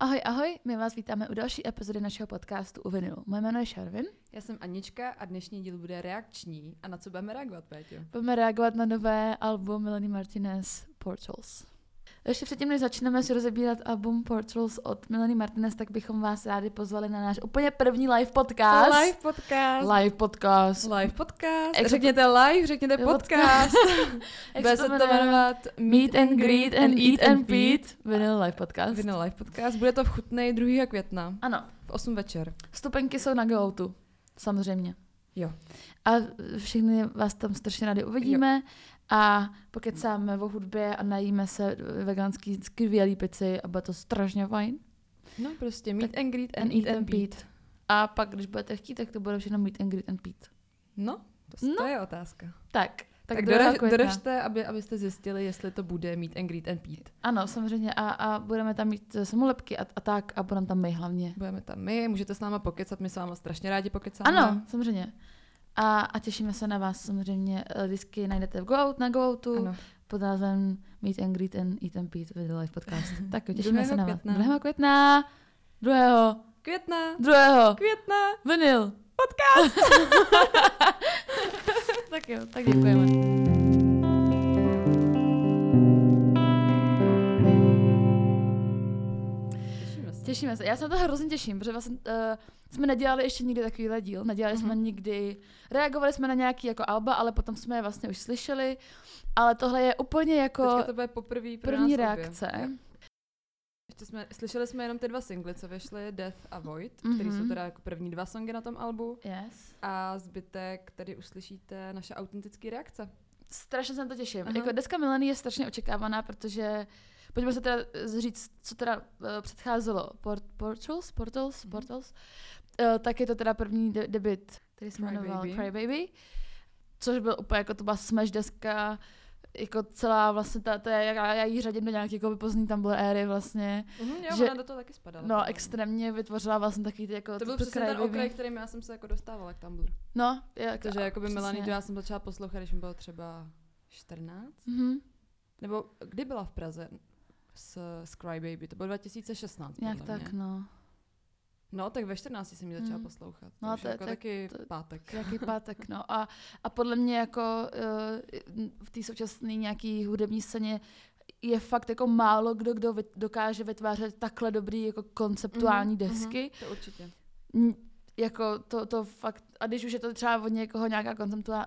Ahoj, ahoj, my vás vítáme u další epizody našeho podcastu u Vinilu. Moje jméno je Šarvin. Já jsem Anička a dnešní díl bude reakční. A na co budeme reagovat, Péťo? Budeme reagovat na nové album Melanie Martinez Portals. Ještě předtím, než začneme si rozebírat album Portals od Melanie Martinez, tak bychom vás rádi pozvali na náš úplně první live podcast. Live podcast. Live podcast. Live podcast. Jak řekněte live, řekněte podcast. Bude se to jmenovat Meet and Greet and Eat and Beat. Vinyl live podcast. Vinyl live podcast. Bude to v Chutnej 2. května. Ano. V 8 večer. Vstupenky jsou na GoTo. Samozřejmě. Jo. A všichni vás tam strašně rádi uvidíme. Jo a pokecáme o hudbě a najíme se veganský skvělý pici a bude to strašně fajn. No prostě meet tak and greet and, and eat and beat. A pak, když budete chtít, tak to bude všechno meet and greet and beat. No, to, no. to je otázka. Tak, tak, tak doraž, doražte, aby, abyste zjistili, jestli to bude meet and greet and beat. Ano, samozřejmě. A, a budeme tam mít samolepky a, a tak a budeme tam my hlavně. Budeme tam my, můžete s náma pokecat, my s váma strašně rádi pokecáme. Ano, samozřejmě. A, a těšíme se na vás samozřejmě. Disky najdete v Go na GoOutu pod názvem Meet and Greet and Eat and Beat with the Live Podcast. Tak těšíme se na vás. 2. května. 2. května. 2. května. Vinyl. Podcast. tak jo, tak děkujeme. Těšíme se. Já se na to hrozně těším, protože vlastně, uh, jsme nedělali ještě nikdy takovýhle díl. Nedělali mm-hmm. jsme mhm. nikdy, reagovali jsme na nějaký jako alba, ale potom jsme je vlastně už slyšeli. Ale tohle je úplně jako Teďka to bude poprvý pro první nás reakce. Obě. Ještě jsme, slyšeli jsme jenom ty dva singly, co vyšly, Death a Void, mm-hmm. které jsou mhm. teda jako první dva songy na tom albu. Yes. A zbytek tady uslyšíte naše autentické reakce. Strašně se na to těším. Aha. Jako deska Milany je strašně očekávaná, protože Pojďme se teda říct, co teda uh, předcházelo. Port, portals? Portals? Mm-hmm. Portals? Uh, tak je to teda první de- debit, který se jmenoval Cry Baby. Což byl úplně jako to byla smash deska, jako celá vlastně ta, ta já, já jí řadím do nějaké jako pozdní Tumblr éry vlastně. Mm, jo, že, ona do toho taky spadala. No, extrémně vytvořila vlastně takový ty jako To byl přesně ten okraj, kterým já jsem se jako dostávala k Tumblr. No, jak, Takže jako by Melanie, to já jsem začala poslouchat, když mi bylo třeba 14. Mm-hmm. Nebo kdy byla v Praze? S, s Crybaby. To bylo 2016. Jak tak, mě. no. No, tak ve 14 jsem ji začala mm. poslouchat. No, to, je jako tak, taky to, pátek. Taky pátek, no. A, a podle mě jako uh, v té současné nějaký hudební scéně je fakt jako málo kdo, kdo dokáže vytvářet takhle dobrý jako konceptuální mm, desky. Mm, to určitě jako to, to fakt, a když už je to třeba od někoho nějaká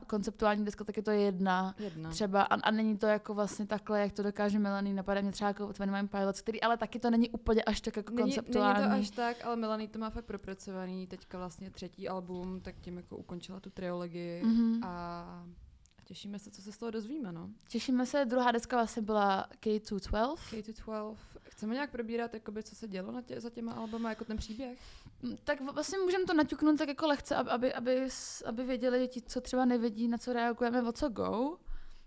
konceptuální deska, tak je to jedna, jedna. třeba a, a, není to jako vlastně takhle, jak to dokáže Melanie, napadá mě třeba jako Twin Mind Pilots, který ale taky to není úplně až tak jako není, konceptuální. Není to až tak, ale Melanie to má fakt propracovaný, teďka vlastně třetí album, tak tím jako ukončila tu triologii mm-hmm. a těšíme se, co se z toho dozvíme, no. Těšíme se, druhá deska vlastně byla K212. K212. Chceme nějak probírat, jakoby, co se dělo na tě, za těma albama, jako ten příběh? Mm, tak vlastně můžeme to naťuknout tak jako lehce, aby, aby, aby, aby věděli ti, co třeba nevědí, na co reagujeme, o co go.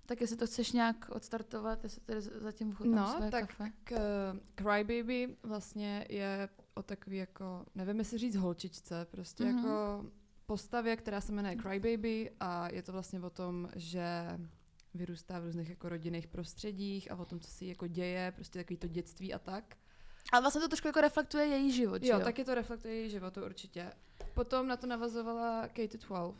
Tak jestli to chceš nějak odstartovat, jestli tady zatím chutnám no, své tak kafe. K, Crybaby vlastně je o takový jako, nevím jestli říct holčičce, prostě mm-hmm. jako postavě, která se jmenuje Crybaby a je to vlastně o tom, že vyrůstá v různých jako rodinných prostředích a o tom, co si jako děje, prostě takový to dětství a tak. A vlastně to trošku jako reflektuje její život, jo? Jo, taky to reflektuje její život, to určitě. Potom na to navazovala K-12,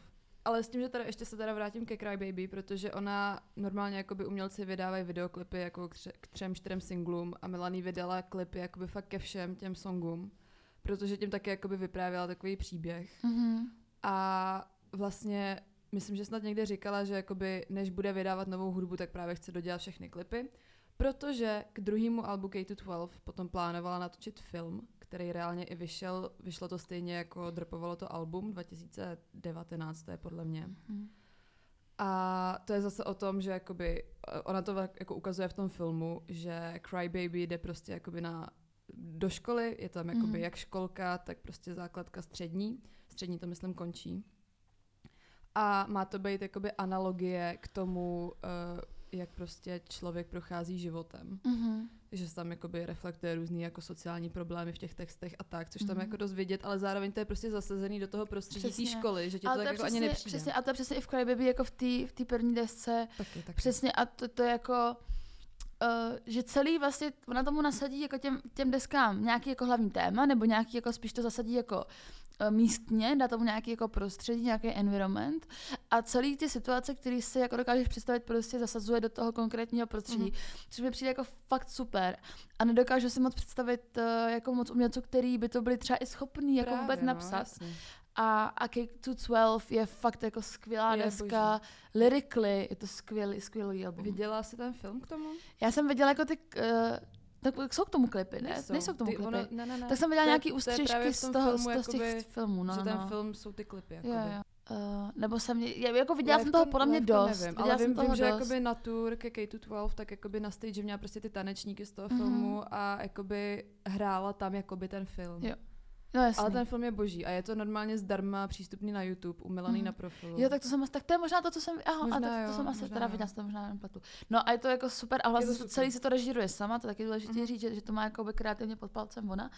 ale s tím, že teda ještě se teda vrátím ke Crybaby, protože ona normálně jakoby umělci vydávají videoklipy jako k, tře- k třem, čtyřem singlům a Melanie vydala klipy jakoby fakt ke všem těm songům, protože tím taky jakoby vyprávěla takový příběh. Mm-hmm. A vlastně myslím, že snad někde říkala, že jakoby než bude vydávat novou hudbu, tak právě chce dodělat všechny klipy, protože k druhému albu K-12 potom plánovala natočit film, který reálně i vyšel, vyšlo to stejně jako dropovalo to album 2019, to je podle mě. Hmm. A to je zase o tom, že jakoby, ona to jako ukazuje v tom filmu, že Cry Baby jde prostě jakoby na, do školy, je tam jakoby mm. jak školka, tak prostě základka střední. Střední to myslím končí. A má to být jakoby analogie k tomu, uh, jak prostě člověk prochází životem. Mm-hmm. Že se tam jakoby reflektuje různý jako sociální problémy v těch textech a tak, což mm-hmm. tam jako dost vidět, ale zároveň to je prostě zasazený do toho prostředí té školy, že ti to, to tak jako přesně, ani nepřijde. Přesně, a to je přesně i v Crybaby jako v té v první desce. Taky, taky. Přesně a to, to je jako uh, že celý vlastně, ona tomu nasadí jako těm, těm deskám nějaký jako hlavní téma, nebo nějaký jako spíš to zasadí jako místně, dá tomu nějaký jako prostředí, nějaký environment a celý ty situace, které si jako dokážeš představit, prostě zasazuje do toho konkrétního prostředí, mm-hmm. což mi přijde jako fakt super a nedokážu si moc představit uh, jako moc umělců, který by to byli třeba i schopný jako Právě, vůbec no, napsat. jasně. A, a Cake to 12 je fakt jako skvělá Je deska, lyrically je to skvělý, skvělý album. Viděla jsi ten film k tomu? Já jsem viděla jako ty, uh, tak jsou k tomu klipy, ne? Nejsou, Nejsou k tomu Ty- klipy. ono- ne, ne, ne. Tak jsem viděla To nějaký to ústřižky v z toho, z, filmu, toho, z těch jakoby, filmů. No, že no, ten no. film jsou ty klipy. Jakoby. jo. Uh, nebo jsem, já jako viděla jsem Livecon- toho podle mě Livecon dost. Nevím, viděla ale jsem vím, toho vím že dost. jakoby na tour ke K212, tak jakoby na stage měla prostě ty tanečníky z toho Mhm. filmu a jakoby hrála tam jakoby ten film. Jo, No jasný. Ale ten film je boží a je to normálně zdarma přístupný na YouTube, u Milaný Mhm. na profilu. Jo, tak to jsem, tak to je možná to, co jsem, aha, Možná a tak, to jo, jsem asi možná teda viděla, jsem to možná jenom platu. No a je to jako super a vlastně to to super. celý se to režíruje sama, to je taky důležité Mhm. říct, že, že, to má jako kreativně pod palcem ona,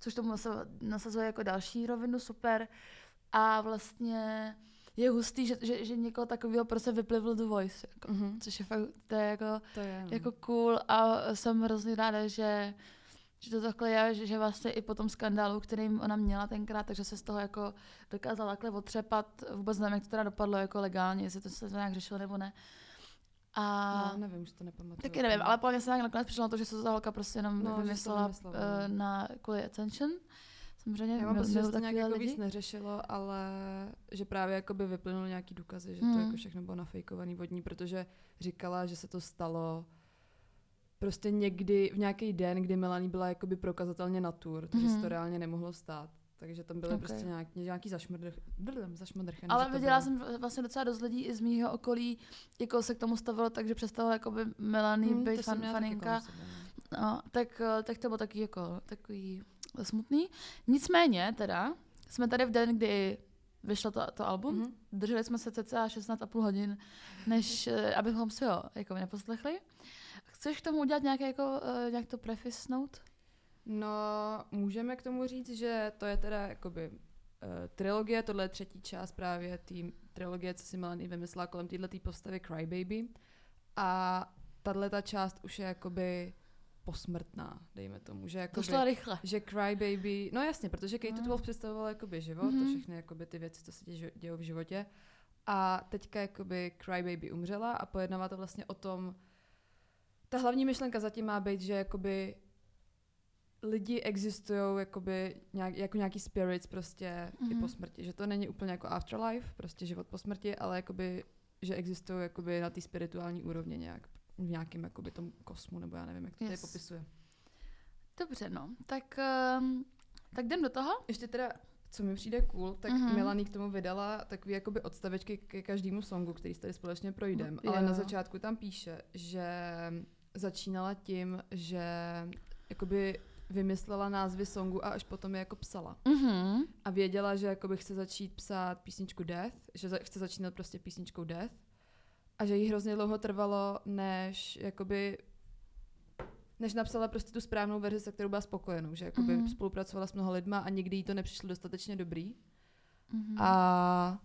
což tomu nasa- nasazuje jako další rovinu super a vlastně je hustý, že, že, že někoho takového prostě vyplivl The Voice, jako, Mhm. což je fakt, to je jako, To je, no. jako cool a jsem hrozně ráda, že že to takhle je, že, že vlastně i po tom skandálu, kterým ona měla tenkrát, takže se z toho jako dokázala takhle otřepat. Vůbec nevím, jak to teda dopadlo jako legálně, jestli to se to nějak řešilo nebo ne. A No, nevím, už to nepamatuju. taky nevím, ale podle mě se nějak nakonec přišlo na to, že se ta holka prostě jenom No, to vymyslela uh, no. na kvůli attention. Samozřejmě, Já mám pocit, že se to nějak jako víc neřešilo, ale že právě jakoby vyplynuly nějaký důkazy, že to Hmm. jako všechno bylo nafejkovaný vodní, protože říkala, že se to stalo prostě někdy v nějaký den, kdy Melanie byla jakoby prokazatelně na tour, takže se Mhm. to reálně nemohlo stát. Takže tam byly Ok. prostě nějak, nějaký zašmrdr. Ale viděla jsem vlastně docela dost lidí i z mýho okolí, jako se k tomu stavilo, takže přestalo jakoby Melanie Hm, být fan, faninka. no. No, tak, tak to bylo taky jako takový smutný. Nicméně teda, jsme tady v den, kdy vyšlo to, to album, Mhm. drželi jsme se cca 16,5 hodin, než eh, abychom si ho jako neposlechli. Chceš k tomu udělat nějaké jako, uh, nějak to preface note? No, můžeme k tomu říct, že to je teda jakoby uh, trilogie, tohle je třetí část právě té trilogie, co si Melanie vymyslela kolem této postavy Crybaby. A tahle ta část už je jakoby posmrtná, dejme tomu, že To jakoby, šlo rychle. že Crybaby, no jasně, protože Kate No. 12 představovala jakoby život, Mhm. to všechny jakoby ty věci, co se dějí dějou v životě. A teďka jakoby Crybaby umřela a pojednává to vlastně o tom, ta hlavní myšlenka zatím má být, že jakoby lidi existují jakoby nějak, jako nějaký spirits prostě mm-hmm. i po Mhm. smrti. Že to není úplně jako afterlife, prostě život po smrti, ale jakoby, že existují jakoby na té spirituální úrovni nějak v nějakém jakoby tom kosmu, nebo já nevím, jak to yes. tady popisuje. Dobře, no. Tak, um, tak jdem do toho. Ještě teda, co mi přijde cool, tak Mhm. mm-hmm. Melanie k tomu vydala takový jakoby odstavečky ke každému songu, který tady společně projdeme. Jo. Ale na začátku tam píše, že začínala tím, že jakoby vymyslela názvy songu a až potom je jako psala. Mhm. A věděla, že jakoby chce začít psát písničku Death, že za, chce začínat prostě písničkou Death a že jí hrozně dlouho trvalo, než jakoby než napsala prostě tu správnou verzi, se kterou byla spokojenou, že jakoby Mhm. spolupracovala s mnoha lidma a nikdy jí to nepřišlo dostatečně dobrý. Mhm. A,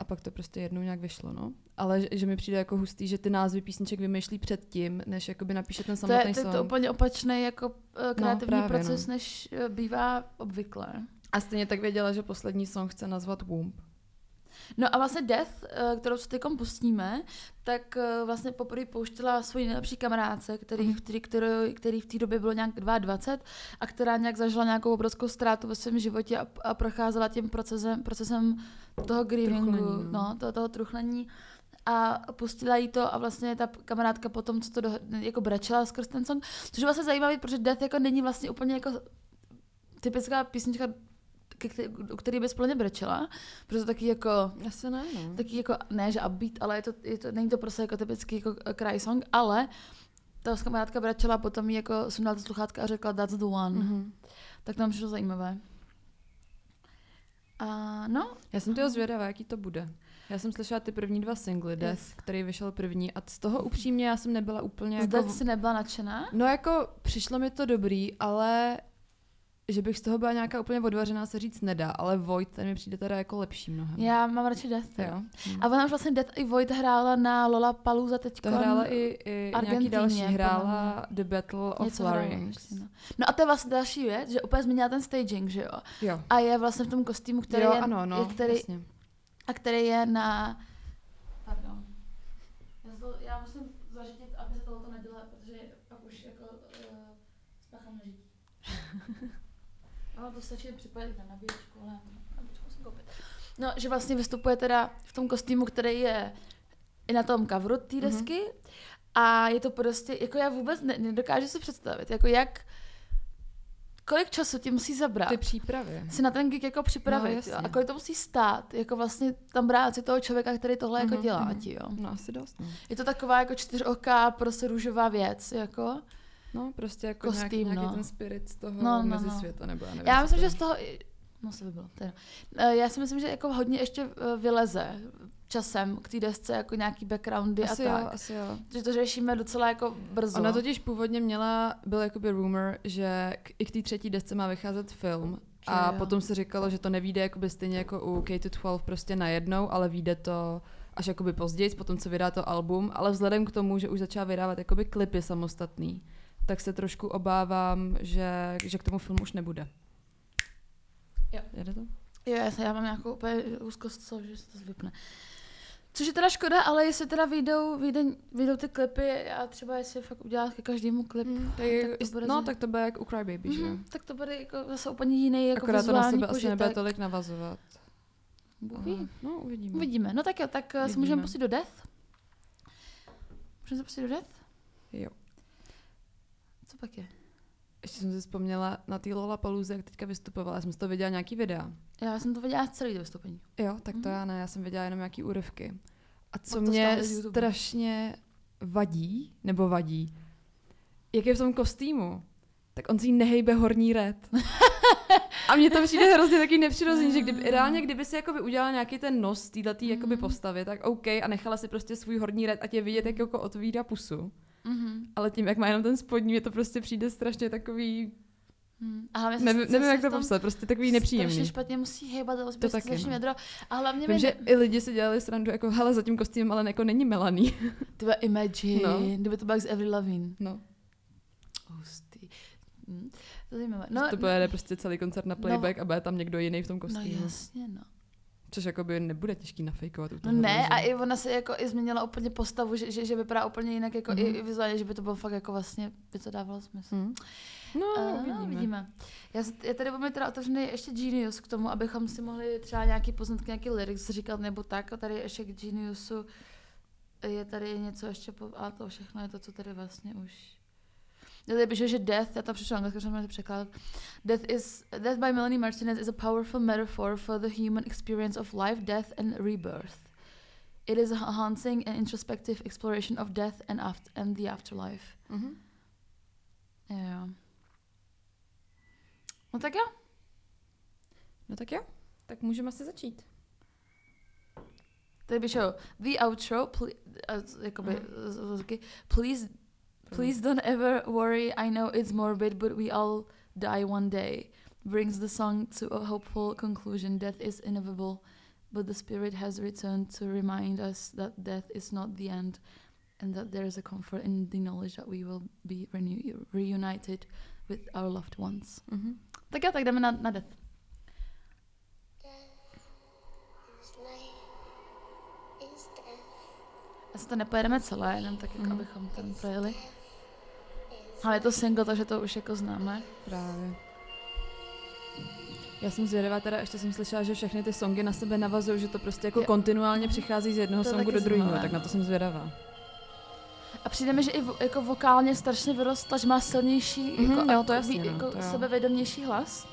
a pak to prostě jednou nějak vyšlo, no. Ale že, že mi přijde jako hustý, že ty názvy písniček vymýšlí předtím, než jakoby napíše ten to, samotný je, to, song. to úplně opačný jako uh, kreativní právě, proces, no. než uh, bývá obvykle. A stejně tak věděla, že poslední song chce nazvat Womb. No a vlastně Death, eh, kterou se teď pustíme, tak eh, vlastně poprvé pouštěla svoji nejlepší kamarádce, který, Mhm. který, který, který v té době bylo nějak 22 a která nějak zažila nějakou obrovskou ztrátu ve svém životě a, a procházela tím procesem, procesem toho grievingu, Truchlení, no. no, toho, toho truchlení a pustila jí to a vlastně ta kamarádka potom, co to do, jako brečela skrz ten song, což je vlastně zajímavý, protože Death jako není vlastně úplně jako typická písnička, u který bys plně brečela, protože to taky jako Asi ne, no. taky jako, ne, že upbeat, ale je to, je to, není to prostě jako typický jako cry song, ale ta kamarádka brečela potom jí jako sundala ty sluchátka a řekla that's the one. Mm-hmm. Mhm. Tak to mi přišlo zajímavé. A no, Já jsem toho zvědavá, jaký to bude. Já jsem slyšela ty první dva singly, Death, Yes. který vyšel první a z toho upřímně já jsem nebyla úplně zde jako... si nebyla nadšená. No jako přišlo mi to dobrý, ale že bych z toho byla nějaká úplně odvařená, se říct nedá, ale Void ten mi přijde teda jako lepší mnohem. Já mám radši Death. Jo. Hm. A ona už vlastně Death i Void hrála na Lola Paluza teď. To hrála i, i nějaký další, hrála The Battle of Něco Larynx. no. no a to je vlastně další věc, že úplně změnila ten staging, že jo? Jo. A je vlastně v tom kostýmu, který jo, je, ano, no, je který, jasně. a který je na... Pardon. Já, to, já musím zařídit, aby se tohle nedělá, protože pak už jako uh, spáchám na žití. Ano, to stačí připojit na nabíječku, ale musím koupit. No, že vlastně vystupuje teda v tom kostýmu, který je i na tom coveru té Mhm. desky. Mm-hmm. A je to prostě, jako já vůbec ne, nedokážu si představit, jako jak, kolik času ti musí zabrat Ty přípravy. si na ten gig jako připravit, No, jo, a kolik to musí stát, jako vlastně tam brát si toho člověka, který tohle Mhm, jako dělá mhm. ti, jo. No asi dost, no. Je to taková jako čtyřoká, prostě růžová věc, jako. No, prostě jako Kostým, nějaký, nějaký no. ten spirit z toho No, no, mezi no. světa, nebo já nevím. Já myslím, to že z toho, no se by bylo, teda. Eh, Já si myslím, že jako hodně ještě eh, vyleze časem k té desce, jako nějaký backgroundy asi a jo, tak. asi jo. Že to řešíme docela jako brzo. Ona totiž původně měla, byl jakoby rumor, že k, i k té třetí desce má vycházet film. A jo. potom se říkalo, že to nevíde jakoby stejně jako u K-12 prostě najednou, ale vyjde to až jakoby později, potom co vydá to album, ale vzhledem k tomu, že už začala vydávat jakoby klipy samostatný, tak se trošku obávám, že, že k tomu filmu už nebude. Jo. Jede to? Jo, já, se- já mám nějakou úplně úzkost, co, že se to vypne. Což je teda škoda, ale jestli teda vyjdou, vyjde, vyjdou ty klipy a třeba jestli fakt udělá ke každému klip, Mm, tak to bude no, za- tak to bude jak u Crybaby, že jo? Mhm, tak to bude jako zase úplně jiný jako Akorát to na sebe asi nebude požitek. tolik navazovat. Bůh No, uvidíme. Uvidíme. No tak jo, tak eh, se Uvidíme. můžeme pustit do Death. Můžeme se pustit do Death? Jo. Pak je? Ještě jsem si vzpomněla na té Lola Paluze, jak teďka vystupovala. Já jsem z toho viděla nějaký videa. Já jsem to viděla celý to vystoupení. Jo, tak to Mhm. já ne, já jsem viděla jenom nějaký úryvky. A co to mě strašně vadí, nebo vadí, jak je v tom kostýmu, tak on si nehejbe horní red. A mně to přijde hrozně taky nepřirozený, že kdyby, reálně kdyby si jakoby udělala nějaký ten nos této jakoby Mhm. postavy, tak OK, a nechala si prostě svůj horní red a tě vidět, jak jako otvírá pusu. Mhm. Ale tím, jak má jenom ten spodní, je to prostě přijde strašně takový, Hmm. A hlavně se- nevím, nevím se jak to popsat, prostě takový Strašně nepříjemný. špatně musí hejbat, to, To to taky, strašně no. vedro. A hlavně Vím, mi že i lidi si dělali srandu, jako hele, za tím kostýmem, ale jako není Melanie. Ty vole, Imagine, No. no. kdyby to bylo z Avril Lavigne. No, Hustý. Hm. To je zajímavé. no, No, to pojede prostě celý koncert na playback a bude tam někdo jiný v tom no kostýmu. jasně, no. Což jakoby nebude těžký nafejkovat u No ne, a i ona se jako i změnila úplně postavu, že, že, že vypadá úplně jinak, jako mm-hmm. i, Mhm. i vizuálně, že by to bylo fakt jako vlastně, by to dávalo smysl. Hm. No, Uh, uvidíme. uvidíme. Já, se- já tady budu mít teda otevřený ještě Genius k tomu, abychom si mohli třeba nějaký poznatky, nějaký lyrics říkat nebo tak. A tady ještě k Geniusu je tady něco ještě, po, a to všechno je to, co tady vlastně už... Tady píšu, že death, já to přišla anglicky, jsem to překládat. Death, is, death by Melanie Martinez is a powerful metaphor for the human experience of life, death and rebirth. It is a haunting and introspective exploration of death and, aft- and the afterlife. Mhm. Jo. No tak jo. No tak jo, tak můžeme asi začít. Tady by šel the outro, pl- uh, jakoby, Mhm. z- please, please don't ever worry, I know it's morbid, but we all die one day. Brings the song to a hopeful conclusion. Death is inevitable, but the spirit has returned to remind us that death is not the end and that there is a comfort in the knowledge that we will be renew- reunited with our loved ones. Mhm. Tak jo, tak jdeme na, na death. Is life, is death, Asi to nepojedeme celé, jenom tak, jako Mhm. abychom ten projeli. Ale je to single, takže to už jako známe. Právě. Já jsem zvědavá, teda ještě jsem slyšela, že všechny ty songy na sebe navazují, že to prostě jako Jo. kontinuálně přichází z jednoho To songu do druhého, tak na no. to jsem zvědavá. A přijde mi, že i vo, jako vokálně strašně vyrostla, že má silnější, Mhm, jako, jo, to jasně, no, jako to jo. sebevědomější hlas.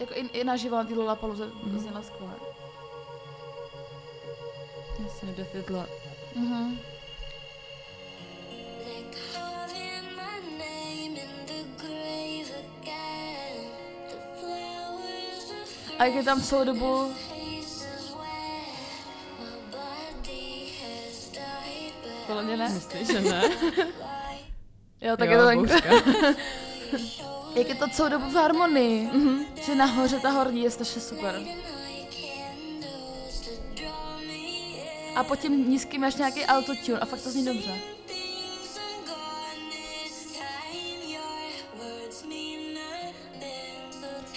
Jako i, i naživo na té Paluze Mhm. zněla skvěle. Jasně, Death is Blood. A jak je tam celou dobu, podle mě ne. Myslíš, že ne? Jo, tak Jo, je to tak. Jak je to celou dobu v harmonii. Mhm. Že nahoře ta horní je strašně super. A pod tím nízkým máš nějaký autotune a fakt to zní dobře.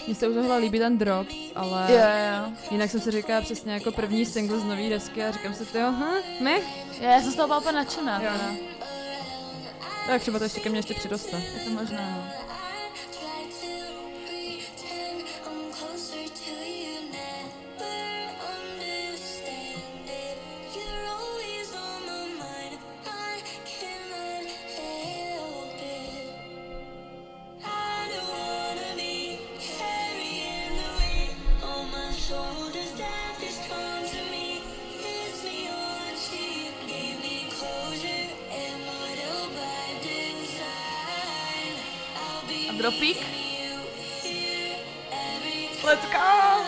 Mně se u tohle líbí ten drop, ale jo, jo. jinak jsem si říkala přesně jako první single z nový desky a říkám si, jo, hm, my? Já, já jsem z toho byla úplně nadšená. Jo. Tak třeba to ještě ke mně ještě přiroste. Je to možná, no. Dropík? Let's go!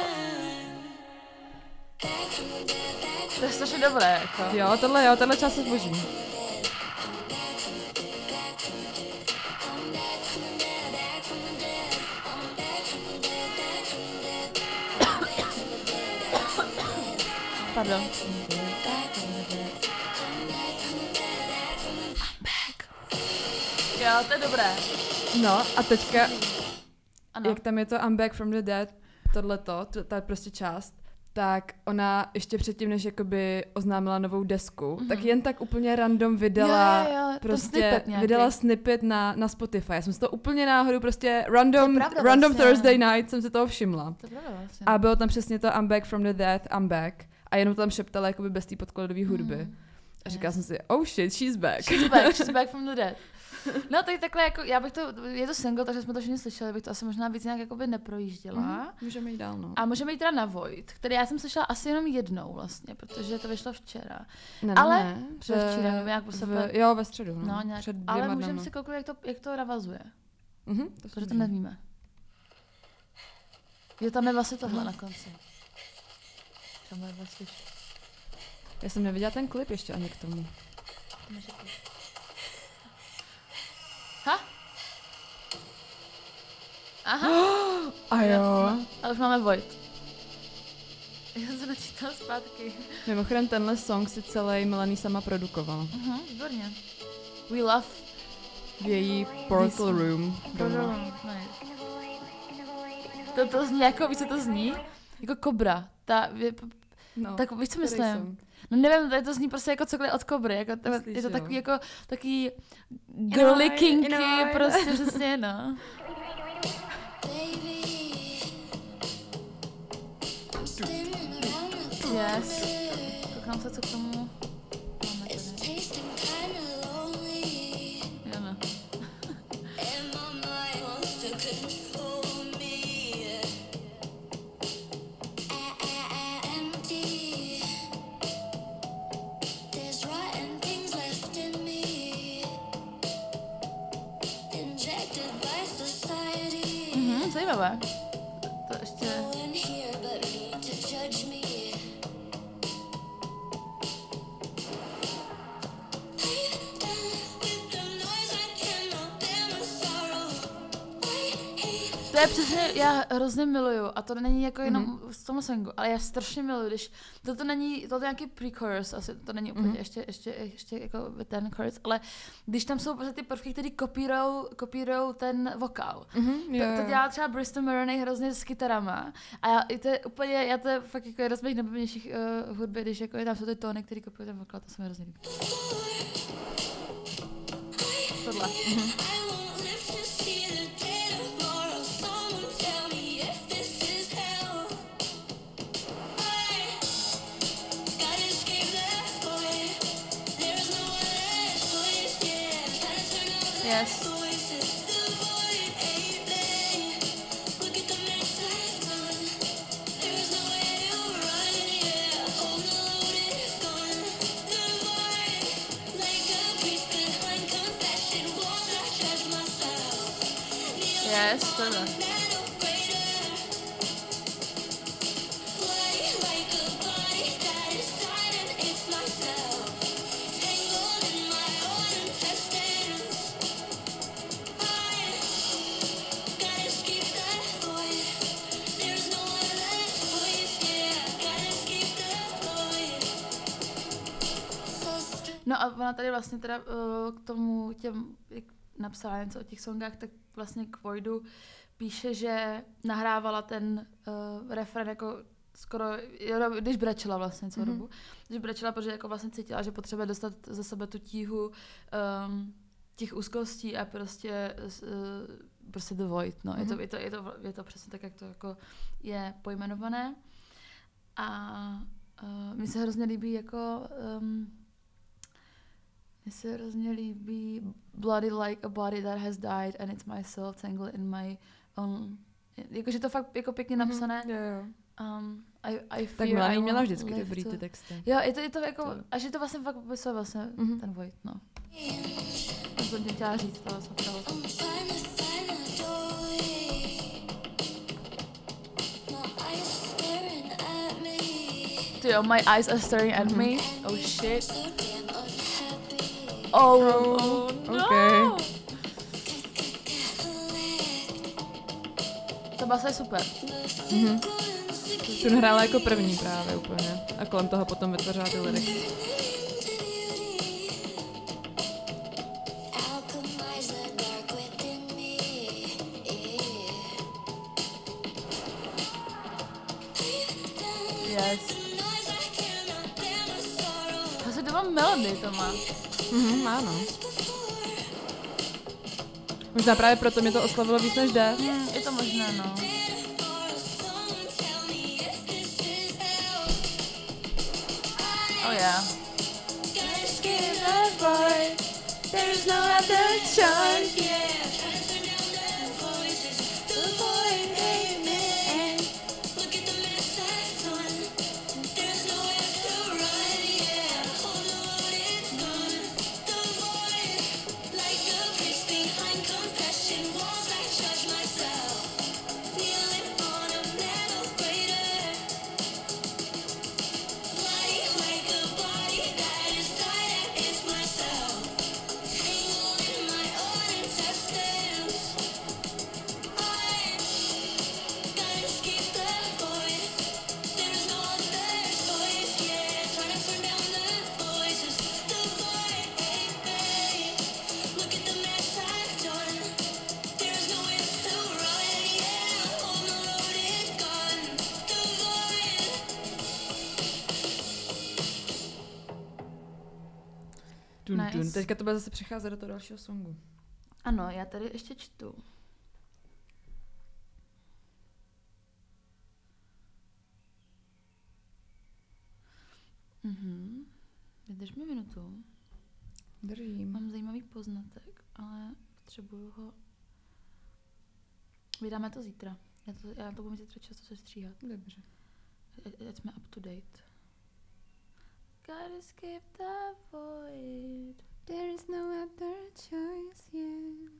To je strašně dobré, jako. Jo, tohle jo, tohle část je zboží. Pardon. Jo, to je dobré. No a teďka, Ano. jak tam je to I'm back from the dead, tohleto, t- ta prostě část, tak ona ještě předtím, než jakoby oznámila novou desku, tak jen tak úplně random vydala. Jo, jo, jo, prostě snippet nějaký. vydala snippet na, na Spotify. Já jsem si to úplně náhodou prostě random, To pravda random vlastně. Thursday night jsem si toho všimla. To pravda vlastně. A bylo tam přesně to I'm back from the dead, I'm back. A jenom to tam šeptala jakoby bez té podkladové hudby. Mm. A říkala jsem si, oh shit, she's back. She's back, she's back from the dead. No tak takhle jako, já bych to, je to single, takže jsme to všichni slyšeli, bych to asi možná víc nějak jakoby neprojížděla. Mhm, Můžeme jít dál, no. A můžeme jít teda na Void, který já jsem slyšela asi jenom jednou vlastně, protože to vyšlo včera. Ne, ale ne, předevčírem, v- nebo nějak po v, sebe- Jo, ve středu, no. No, nějak, Před ale můžeme si kouknout, jak to, jak to navazuje, Mhm, to protože to nevíme. Jo, tam je vlastně tohle na konci. Tam je vlastně Já jsem neviděla ten klip ještě ani k tomu. to. Ha? Aha. A jo. Ale už máme Void. Já jsem načítala zpátky. Mimochodem tenhle song si celý Melanie sama produkovala. Mhm, výborně. We love V její portal room. Dodo. Nice. To, to zní jako, víš, co to zní? Jako kobra. Ta, je, No, tak víš, co myslím? song? No nevím, tady to zní prostě jako cokoliv od kobry. Jako, to, Myslíš, je to jo? takový jako, takový girly Inoj, kinky, inoj. prostě přesně, no. Yes. Koukám se, co k tomu To je přesně, já hrozně miluju, a to není jako jenom Mhm. mm-hmm. z tomu songu, ale já strašně miluju, když toto není, toto je nějaký pre-chorus, asi to není úplně Mhm. mm-hmm. ještě, ještě, ještě jako ten chorus, ale když tam jsou prostě ty prvky, které kopírou, kopírou ten vokál. Mhm, To, jo, to jo. dělá třeba Bristol Maroney hrozně s kytarama. A já, i to je úplně, já to je fakt jako jedna z mých nejoblíbenějších uh, hudby, když jako je tam jsou ty tóny, které kopiují ten vokál, to se mi hrozně líbí. Tohle. Mhm. No a ona tady vlastně teda uh, k tomu těm, jak napsala něco o těch songách, tak vlastně k Voidu píše, že nahrávala ten uh, refren jako skoro, jo, když brečela vlastně celou Mhm. dobu. Když brečela, protože jako vlastně cítila, že potřebuje dostat ze sebe tu tíhu um, těch úzkostí a prostě uh, prostě the void, no. Je, to, Mhm. je, to, je, to, je to přesně tak, jak to jako je pojmenované. A uh, mně se hrozně líbí jako um, mně se hrozně líbí Bloody like a body that has died and it's myself tangled in my own Jakože to fakt jako pěkně napsané. Jo, jo. Um, I, I fear Tak I Melanie měla vždycky dobrý to- ty texty. Jo, je to, je to jako, To- a že to vlastně fakt popisuje vlastně Mhm. ten Void, no. To jsem tím chtěla říct, to jsem chtěla. My. Ty jo, my eyes are staring at me. Oh shit. Oh, oh no. okay. Ta basa je super. Mhm. Tu hrála jako první právě úplně. A kolem toho potom vytvořila ty lyrics. Yes. Asi to má melody, to má. Mhm, má no. Možná právě proto mě to oslavilo víc než jde. Hmm, je to možné, no. Oh yeah. There's no other choice. Yeah, Teďka to bude zase přecházet do toho dalšího songu. Ano, já tady ještě čtu. Mhm. Vydrž mi minutu. Držím. Mám zajímavý poznatek, ale potřebuju ho... Vydáme to zítra. Já to, já to budu mít zítra často se stříhat. Dobře. Ať- Ať jsme up to date. Gotta skip the void. There is no other choice, yeah.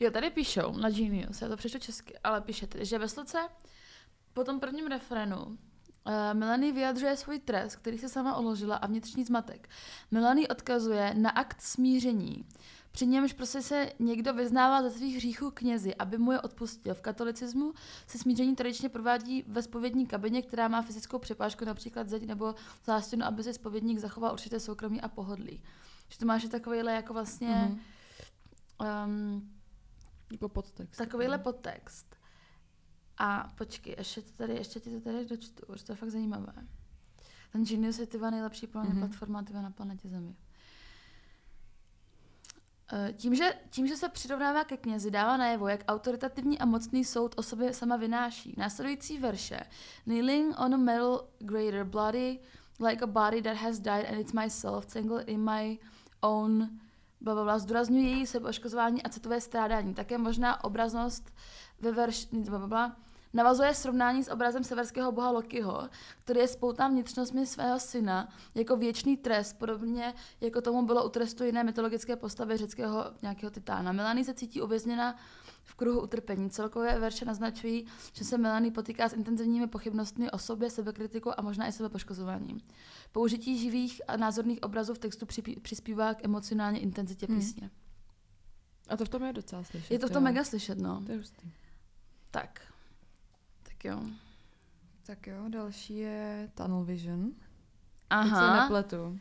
Jo, tady píšou na Genius, já to přečtu česky, ale píše tedy, že ve sloce po tom prvním refrénu uh, Melanie vyjadřuje svůj trest, který se sama uložila a vnitřní zmatek. Melanie odkazuje na akt smíření, při němž prostě se někdo vyznává ze svých hříchů knězi, aby mu je odpustil. V katolicismu se smíření tradičně provádí ve spovědní kabině, která má fyzickou přepážku, například zeď nebo zástěnu, aby si spovědník zachoval určité soukromí a pohodlí. Že to máš takovýhle jako vlastně Mhm. um, Jako podtext. takovýhle podtext. A počkej, ještě, to tady, ještě ti to tady dočtu, už to je fakt zajímavé. Ten Genius je tyva nejlepší Mhm. mm-hmm. platforma tyva na planetě Zemi. Eh, Tím že, tím, že se přirovnává ke knězi, dává najevo, jak autoritativní a mocný soud o sobě sama vynáší. Následující verše. Kneeling on a metal grater, bloody like a body that has died and it's myself, tangled in my own bla, bla, bla, zdůrazňují její sebeoškozování a citové strádání. Také možná obraznost ve verši, bla, bla, bla, navazuje srovnání s obrazem severského boha Lokiho, který je spoután vnitřnostmi svého syna jako věčný trest, podobně jako tomu bylo u trestu jiné mytologické postavy řeckého nějakého titána. Melanie se cítí uvězněna v kruhu utrpení. Celkové verše naznačují, že se Melanie potýká s intenzivními pochybnostmi o sobě, sebekritikou a možná i sebepoškozováním. Použití živých a názorných obrazů v textu přispívá k emocionální intenzitě Hmm. písně. A to v tom je docela slyšet. Je to v tom mega slyšet, no. To je hustý. Tak. Tak jo. Tak jo, další je Tunnel Vision. Aha. Teď se nepletu.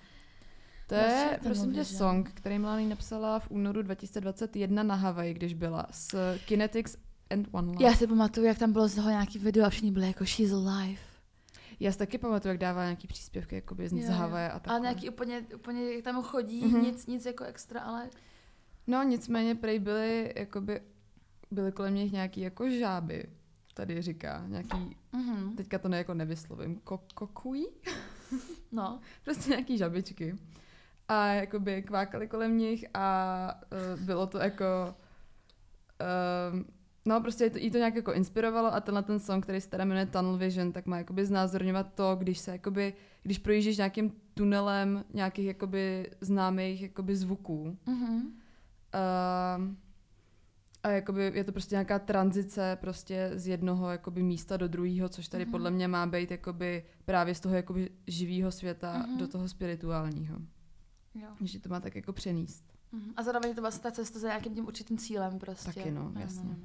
To Další je, prosím tě, song, který Melanie napsala v únoru 2021 na Havaji, když byla s Kinetics and One Love. Já si pamatuju, jak tam bylo z toho nějaký video a všichni byli jako she's alive. Já si taky pamatuju, jak dává nějaký příspěvky jakoby z jo. Havaje a tak. Ale nějaký úplně, úplně jak tam chodí, Mhm. nic, nic jako extra, ale No nicméně prej byly, jakoby, byly kolem nich nějaký jako žáby, tady říká, nějaký, mhm. teďka to ne, jako nevyslovím, ko- kokují? no. prostě nějaký žabičky. A jakoby kvákali kolem nich a uh, bylo to jako... Uh, no prostě jí to, jí to nějak jako inspirovalo a tenhle ten song, který se teda jmenuje Tunnel Vision, tak má jakoby znázorňovat to, když se jakoby, když projíždíš nějakým tunelem nějakých jakoby známých jakoby zvuků. Mhm. Uh, a jakoby je to prostě nějaká tranzice prostě z jednoho jakoby místa do druhého, což tady Mhm. podle mě má být jakoby právě z toho jakoby živého světa Mhm. do toho spirituálního. Jo. Že to má tak jako přenést. Mhm. A zároveň je to vlastně ta cesta za nějakým tím určitým cílem prostě. Taky no, jasně.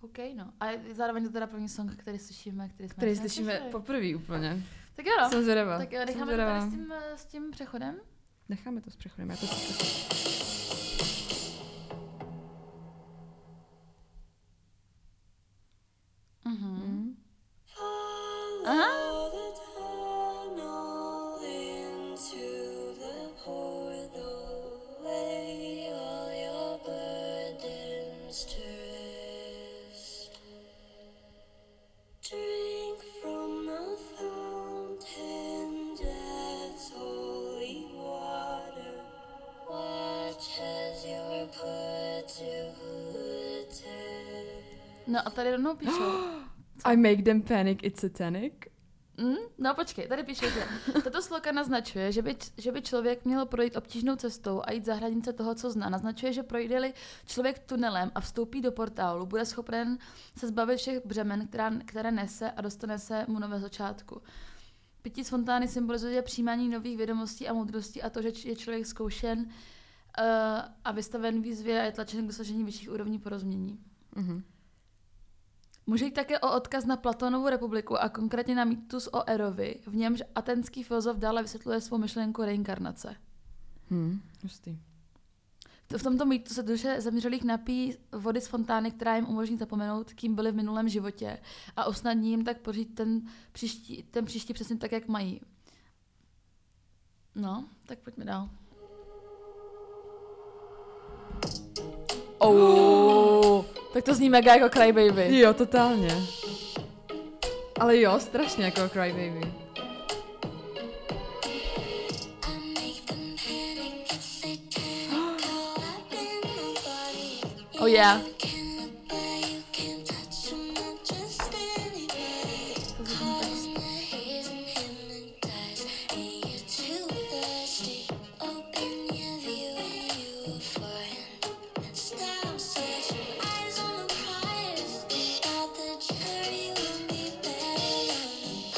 OK, no. A je- zároveň to teda první song, který slyšíme, který jsme Který slyšíme poprvé úplně. Tak jo, no. Jsem zvědavá. Tak jo, necháme to tady s tím, s tím přechodem. Necháme to s přechodem, já to chci slyšet. Píšou. I make them panic, it's satanic. Mm, no počkej, tady píše, že tato sloka naznačuje, že by, že by člověk měl projít obtížnou cestou a jít za hranice toho, co zná. Naznačuje, že projde-li člověk tunelem a vstoupí do portálu, bude schopen se zbavit všech břemen, která, které nese a dostane se mu nové začátku. Pití z fontány symbolizuje přijímání nových vědomostí a moudrostí a to, že je člověk zkoušen uh, a vystaven výzvě a je tlačen k dosažení vyšších úrovní porozumění. Mhm. Může jít také o odkaz na Platonovu republiku a konkrétně na mýtus o Erovi, v němž atenský filozof dále vysvětluje svou myšlenku reinkarnace. Hmm, hustý. To- V tomto mýtu se duše zemřelých napíjí vody z fontány, která jim umožní zapomenout, kým byli v minulém životě a usnadní jim tak pořít ten příští, ten příští přesně tak, jak mají. No, tak pojďme dál. Oh, tak to zní mega jako Crybaby. Jo, totálně. Ale jo, strašně jako Crybaby. I make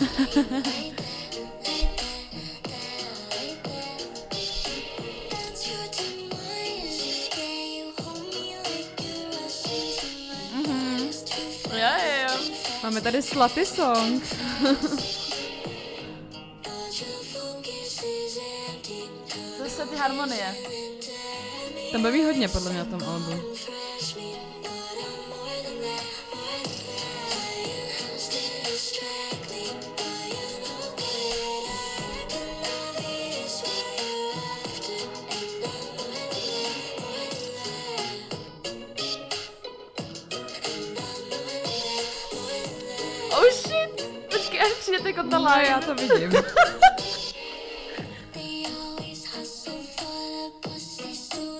Jo, fast. Máme tady Slaty song. Jsou ty harmonie. Tam baví hodně podle mě na tom albu.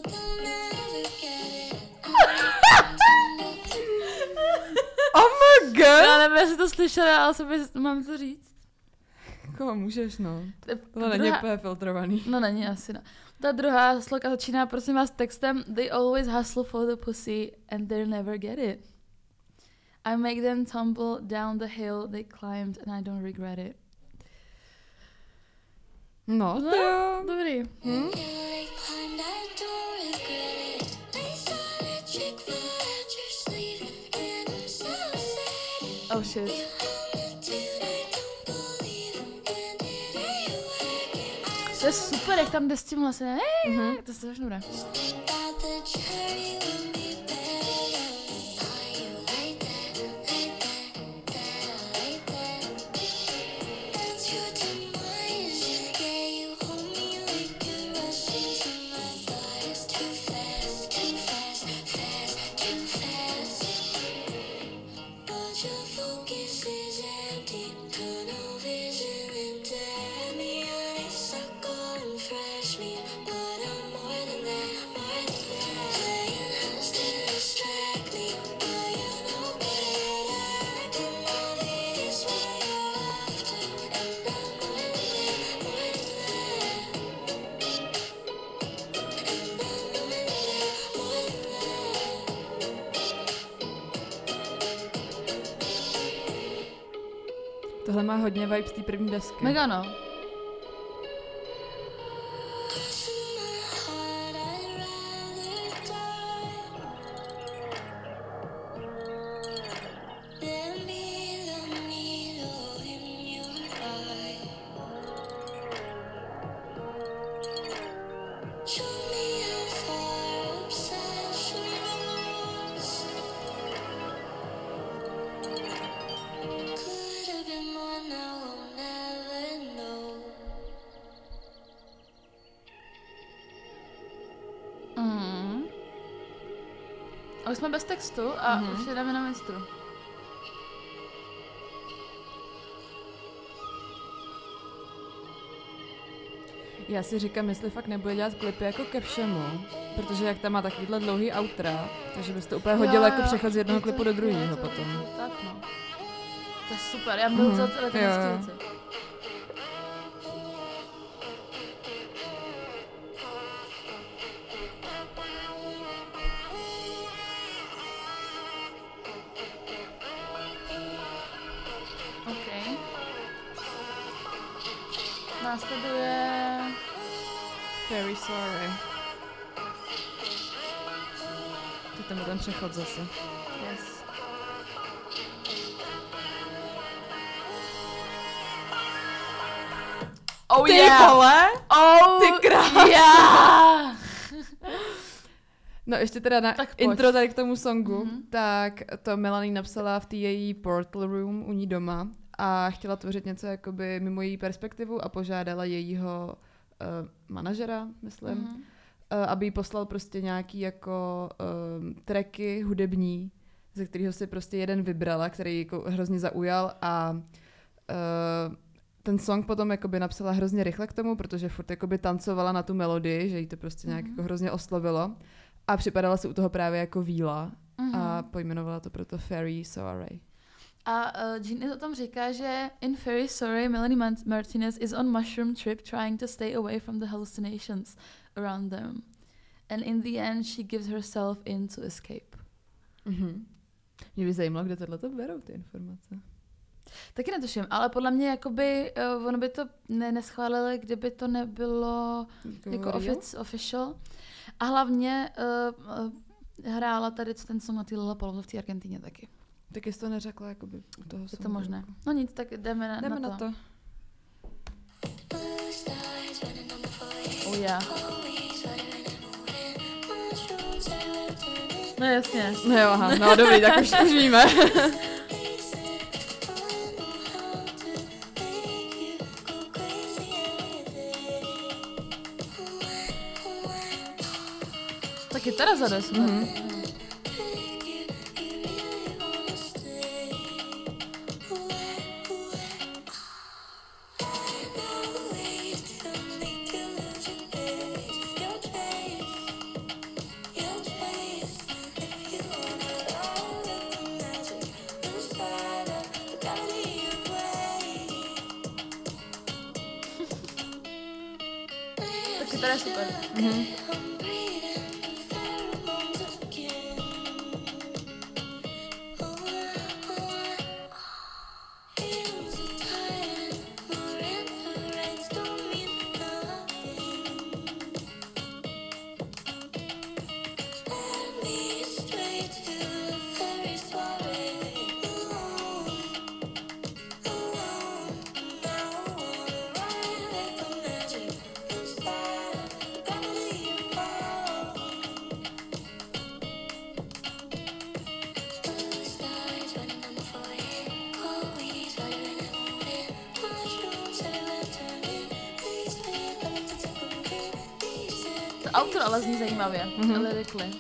They'll never get it. Oh my god! Já nevím, jestli to slyšela, ale sobě mám to říct. Koho můžeš, no. To není druhá- úplně filtrovaný. No není asi, no. Ta druhá sloka začíná, prosím vás, textem They always hustle for the pussy and they never get it. I make them tumble down the hill they climbed and I don't regret it. No, no to... dobrý. Hm? Oh shit. To je super, jak tam jde s tím vlastně. Hey, mm-hmm. To je strašně dobré. Má hodně vibe z té první desky. Mega no. Už jsme bez textu a Mhm. už jdeme na mistru. Já si říkám, jestli fakt nebude dělat klipy jako ke všemu, protože jak tam má takovýhle dlouhý outra, takže bys to úplně hodil jako přechod z jednoho klipu do druhého to- potom. Tak no. To je super, já miluji Mhm, mm celé ty věci. Přechod zase. Yes. Oh Ty yeah! vole! Oh Ty krásno! yeah! No ještě teda na Tak pojď. intro tady k tomu songu, Mhm. tak to Melanie napsala v té její portal room u ní doma a chtěla tvořit něco jakoby mimo její perspektivu a požádala jejího uh, manažera, myslím, Mhm. Uh, aby jí poslal prostě nějaký jako um, tracky hudební, ze kterého si prostě jeden vybrala, který jako hrozně zaujal a uh, ten song potom jakoby napsala hrozně rychle k tomu, protože furt jakoby tancovala na tu melodii, že jí to prostě nějak Mhm. jako hrozně oslovilo a připadala si u toho právě jako víla Mhm. a pojmenovala to proto Fairy Soiree. A uh, Jean o tom říká, že in Very Sorry, Melanie Martinez is on mushroom trip trying to stay away from the hallucinations around them. And in the end, she gives herself in to escape. Mhm. Mě by zajímalo, kde tohle to berou ty informace. Taky netuším, ale podle mě jakoby, uh, ono by to ne, neschválili, kdyby to nebylo jako real? offic, official. A hlavně uh, uh, hrála tady ten song na ty Lollapalooza v té Argentíně taky. Tak jsi to neřekla jakoby u toho Je to možné. No nic, tak jdeme na, Jdeme na, na to. to. The foyer. Oh yeah. No jasně. No jo, aha, no dobrý, tak už, už víme. They said, I know To autor ale zní zajímavě. Mhm. Mm-hmm. Lyrically.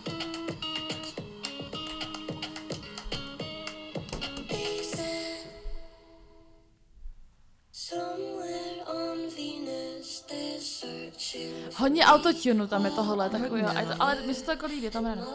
They're searching Hodně autotunu tam je tohle, takový, a je to, ale mi se to jako líbí, tam ráno.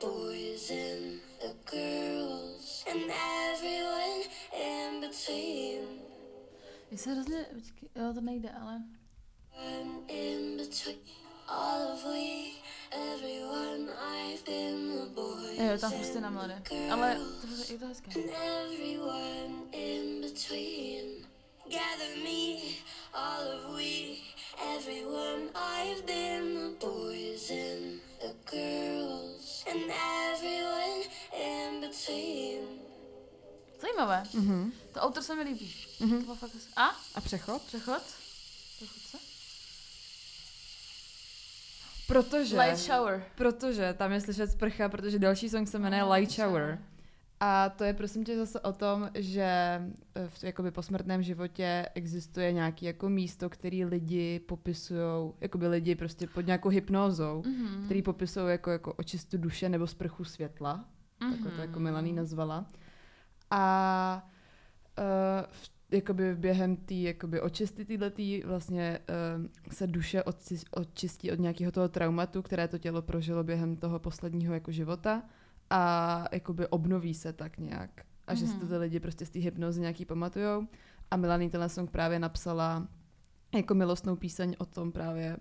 Boys and the girls, and everyone in between. Je se hrozně, jo, to nejde, ale... Jo, tam prostě na mladé. Ale to, je to hezké. Gather me, all of we, everyone. I've been the boys and the girls, and everyone in between. Zajímavé. Mhm. To autor se mi líbí. Mhm. To bylo fakt hezké. A? A? Přechod? Přechod Protože... Light shower. Protože tam je slyšet sprcha, protože další song se jmenuje Light Shower. A to je prosím tě zase o tom, že eh, v jakoby posmrtném životě existuje nějaký jako místo, který lidi popisují, jakoby lidi prostě pod nějakou hypnózou, Mhm. který popisují jako, jako očistu duše nebo sprchu světla, takhle to jako Melanie nazvala. A uh, v, jakoby během té jakoby očisty týhletý vlastně uh, se duše odci- očistí od nějakého toho traumatu, které to tělo prožilo během toho posledního jako života a jakoby obnoví se tak nějak. A že si to Mhm. ty lidi prostě z té hypnozy nějaký pamatujou. A Melanie tenhle song právě napsala jako milostnou píseň o tom právě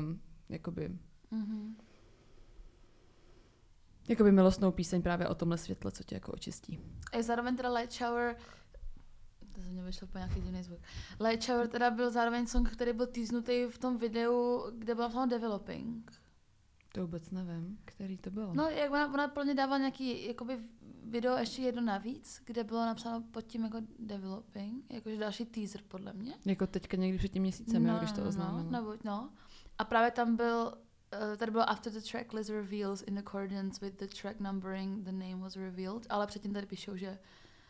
um, jakoby Mhm. Jakoby milostnou píseň právě o tomhle světle, co tě jako očistí. A je zároveň teda Light Shower, to ze mě vyšel po nějaký divný zvuk. Light Shower teda byl zároveň song, který byl týznutý v tom videu, kde byla tam developing. To vůbec nevím, který to bylo. No, jak ona, ona plně dávala nějaký jakoby video ještě jedno navíc, kde bylo napsáno pod tím jako developing, jakože další teaser podle mě. Jako teďka někdy před tím měsícem, no, když to oznámila. No, nebo, no. A právě tam byl, uh, tady bylo after the track list reveals in accordance with the track numbering, the name was revealed, ale předtím tady píšou, že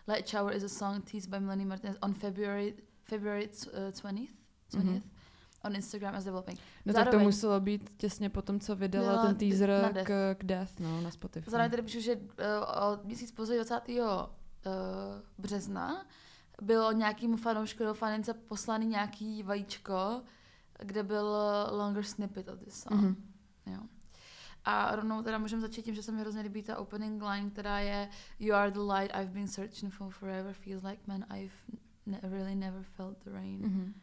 Light Shower is a song teased by Melanie Martinez on February, February uh, 20th, 20th Mhm. on Instagram as developing. No tak to Zároveň- muselo být těsně po tom, co vydala ten teaser na Death. k, k Death, no, na Spotify. Zároveň tady píšu, že uh, o měsíc později 20. Uh, března bylo nějakým fanoušku nebo fanince poslaný nějaký vajíčko, kde byl longer snippet of this song. Mhm. Jo. A rovnou teda můžeme začít tím, že se mi hrozně líbí ta opening line, která je You are the light I've been searching for forever, feels like man I've ne- really never felt the rain. Mhm.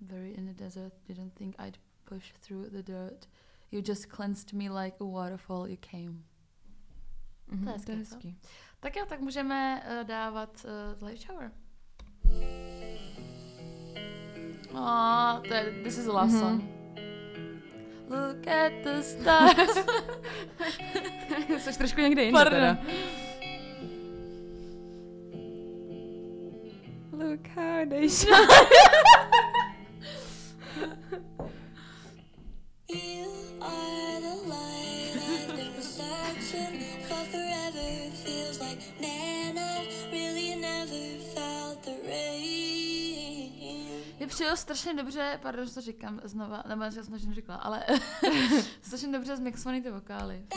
Buried in the desert, didn't think I'd push through the dirt. You just cleansed me like a waterfall, you came. Mhm, To je to je hezký. Tak jo, tak můžeme uh, dávat uh, Light Shower. Oh, to je, this is the last Mhm. song. Look at the stars. Někde jinde Pardon. teda. Look how they shine. You are the light I've been searching for forever. Feels like man, I really never felt the rain. Mě přijelo strašně dobře, pardon, že to říkám znova, nebo já jsem to neříkala, ale strašně dobře zmixovaný ty vokály.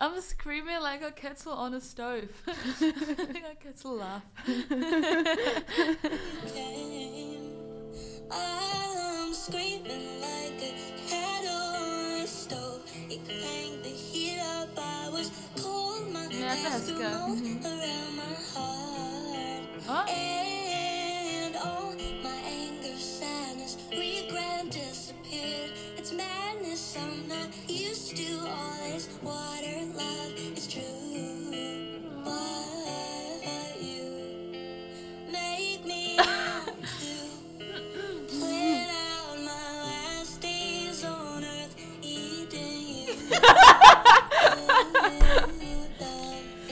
I'm screaming like a kettle on a stove. like a kettle laugh. I'm screaming like a kettle on a stove. It cranked the heat up. I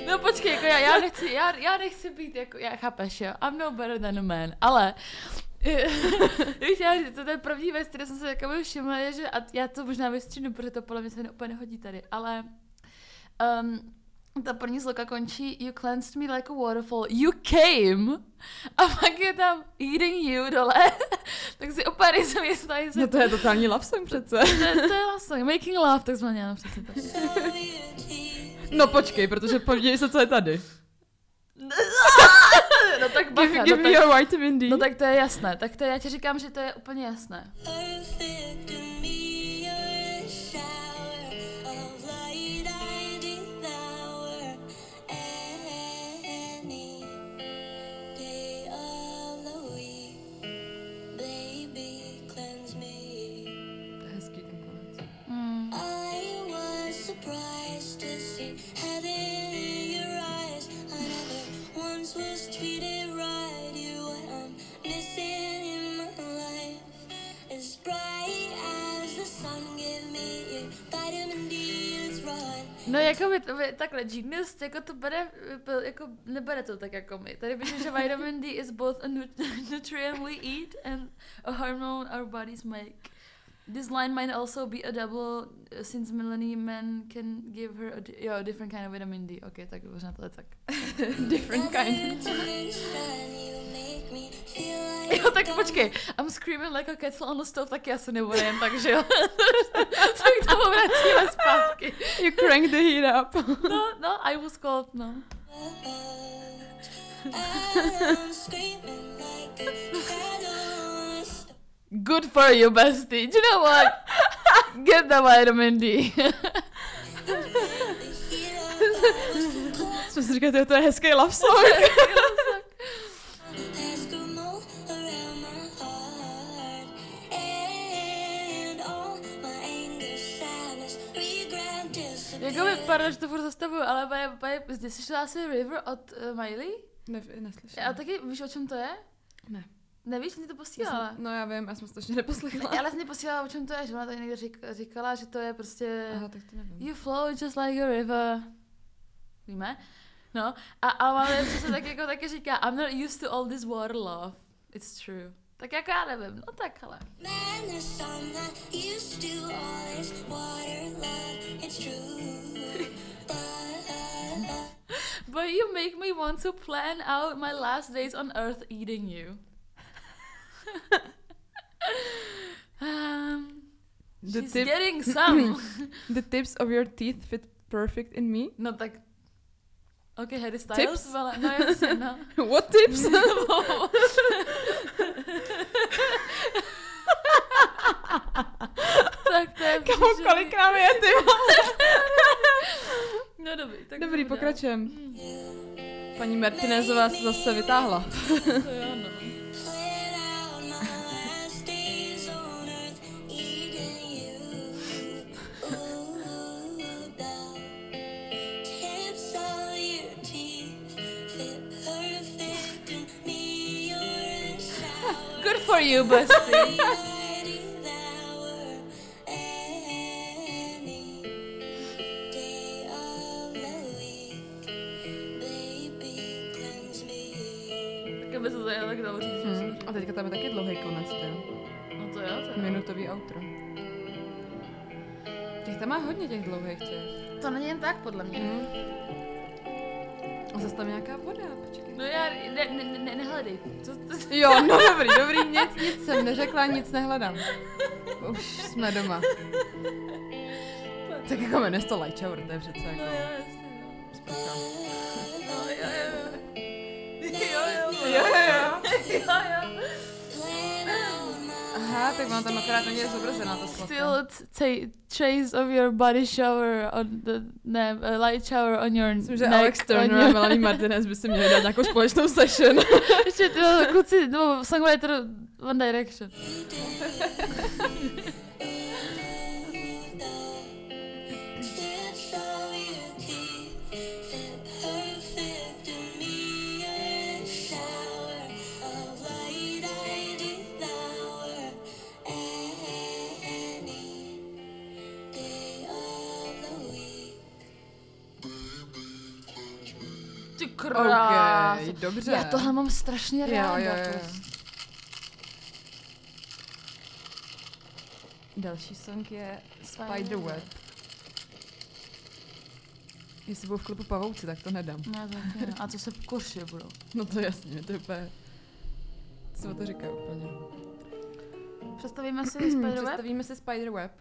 No počkej, jako já, já nechci, já, já nechci být jako, já chápeš, jo, I'm no better than a man, ale Víš, já, to, to je první věc, které jsem se jako všimla, je, že a já to možná vystřihnu, protože to podle mě se úplně nehodí tady, ale um, ta první sloka končí You cleansed me like a waterfall, you came a pak je tam eating you dole, tak si úplně nejsem jistá, jestli No to je totální love song přece. to, to je love song, making love, takzvaně, ano, přesně tak. No počkej, protože podívej se, co je tady. No tak bacha, Give, no, give me tak, your vitamin D. no tak to je jasné, tak to je, já ti říkám, že to je úplně jasné. Jako by, by takhle, Genius jako to bere, jako nebere to tak jako my. Tady vidím, že vitamin D is both a nut- nutrient we eat and a hormone our bodies make. This line might also be a double, uh, since Melanie men can give her a, di- jo, a different kind of vitamin D. Ok, tak možná to je tak. Different kind. Dimension, you make me feel like Jo, tak počkej, I'm screaming like a kettle on the stove, taky asi nebude jen tak, že jo. tak k tomu vracíme zpátky. You crank the heat up. No, no, I was cold, no. I'm screaming like a cat on a stove. Good for you, bestie. Do you know what? Get the vitamin D. Jsme si říkali, to je hezký love song. Ask her move around my heart and all my anger, sadness, regret, disappear. jako by, pardon, že to furt zastavuju, ale baje, baje, zde slyšela asi River od uh, Miley? Ne, neslyším. A taky víš, o čem to je? Ne. Nevíš, jsem ti to posílala. jsem, no já vím, já jsem to ještě neposlechla. Ne, ale jsem ti posílala, o čem to je, že ona tady někde řík, říkala, že to je prostě... Aha, tak to nevím. You flow just like a river. Víme? No, a, a máme přesně tak jako taky říká, I'm not used to all this water love. It's true. Tak jako já nevím, no tak ale. To But you make me want to plan out my last days on earth eating you. Um, The she's tip- getting some. The tips of your teeth fit perfect in me. no tak... Ok, Harry Styles, Tips? ale no jasně, no. What tips? tak to je příšerný. kolik nám je, ty vole? No dobrý, tak Dobrý, pokračujem. Paní Martinezová se zase vytáhla. To jo, no. Se dalo říct. že Hmm. A teďka tam je taky dlouhý konec, ty. No to jo, to jo. Minutový outro. Těch tam má hodně těch dlouhých těch. To není jen tak, podle mě. Hmm. Zase tam nějaká voda, počkej. No já, ne, ne, ne, ne nehledej. Co, to, Jo, no dobrý, dobrý, nic, nic jsem neřekla, nic nehledám. Už jsme doma. Tak jako jmenuje to light shower, to je přece no jako... jo, jasně, no. No, jo, jo. Jo, jo, Jo, jo, jo. jo, jo. Aha, tak mám tam akorát není zobrazená ta Still sladka. t- trace of your body shower on the, ne, uh, light shower on your Myslím, že neck. Alex Turner a your- Melanie Martinez by si měli dát nějakou společnou session. Ještě ty kluci, nebo songwriter One Direction. day of the week. Ty krás. OK, dobře. Já tohle mám strašně Jo, ráda. jo, jo. to. Další song je Spiderweb. Jestli budou v klipu pavouci, tak to nedám. Ne, taky ne. A co se koši budou? No to jasně, to je úplně... Co to říká úplně? Představíme si Spiderweb? Představíme si Spiderweb.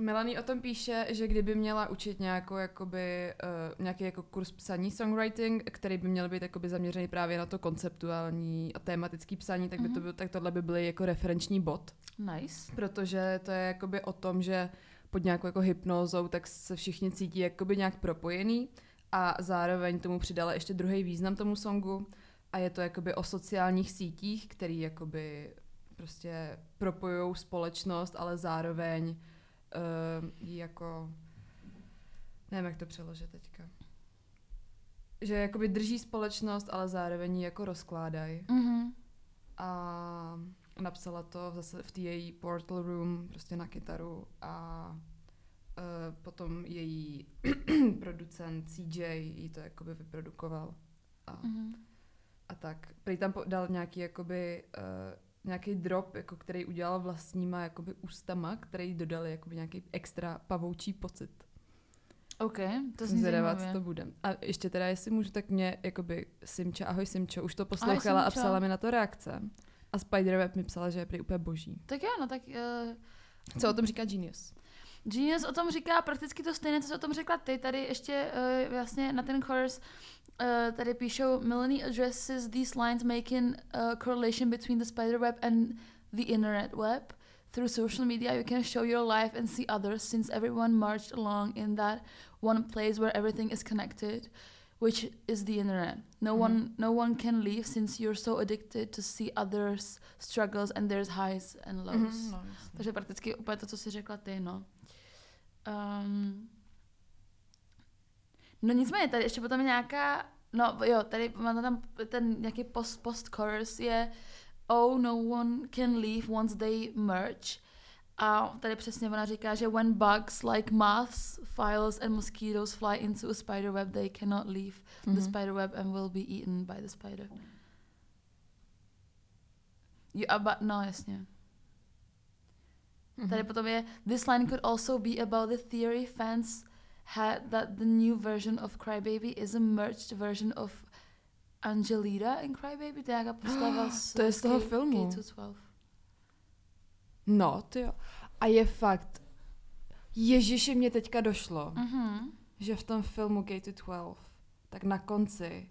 Melanie o tom píše, že kdyby měla učit nějakou, jakoby, uh, nějaký jako kurz psaní songwriting, který by měl být jakoby zaměřený právě na to konceptuální a tematický psaní, tak, by to Mhm. byl, tak tohle by byl jako referenční bod. Nice. Protože to je jakoby o tom, že pod nějakou jako hypnózou tak se všichni cítí jakoby nějak propojený a zároveň tomu přidala ještě druhý význam tomu songu a je to jakoby o sociálních sítích, který jakoby prostě propojují společnost, ale zároveň uh, jako nevím, jak to přeložit teďka. Že jakoby drží společnost, ale zároveň ji jako rozkládají Mhm. a napsala to zase v té její portal room prostě na kytaru a uh, potom její producent CJ jí to jakoby vyprodukoval a, Mhm. a tak. Prý tam dal nějaký jakoby uh, nějaký drop, jako který udělal vlastníma jakoby ústama, který dodali jakoby nějaký extra pavoučí pocit. OK, to zní zvědavá, co to bude. A ještě teda, jestli můžu, tak mě, jakoby, Simča, ahoj Simčo, už to poslouchala a Simčo. psala mi na to reakce. A Spiderweb mi psala, že je prý úplně boží. Tak jo, no tak uh, Co o tom říká Genius? Genius o tom říká prakticky to stejné, co jsi o tom řekla ty. Tady ještě uh, vlastně na ten chorus uh, tady píšou Melanie addresses these lines making a correlation between the spider web and the internet web. Through social media, you can show your life and see others since everyone marched along in that one place where everything is connected, which is the internet. No Mhm. one, no one can leave since you're so addicted to see others' struggles and there's highs and lows. Mhm, no, Takže prakticky úplně to, co jsi řekla ty, no. Um, no nicméně, tady ještě potom je nějaká, no jo, tady máme tam ten nějaký post, post chorus je Oh, no one can leave once they merge. A tady přesně ona říká, že when bugs like moths, files and mosquitoes fly into a spider web, they cannot leave the Mhm. spider web and will be eaten by the spider. You, aba, no jasně. Mhm. Tady potom je This line could also be about the theory fans had that the new version of Crybaby is a merged version of Angelita in Crybaby. To je nějaká postava z To je z toho K- filmu. K212. No, ty jo. A je fakt, Ježiši, mě teďka došlo, Mhm. že v tom filmu K-12, tak na konci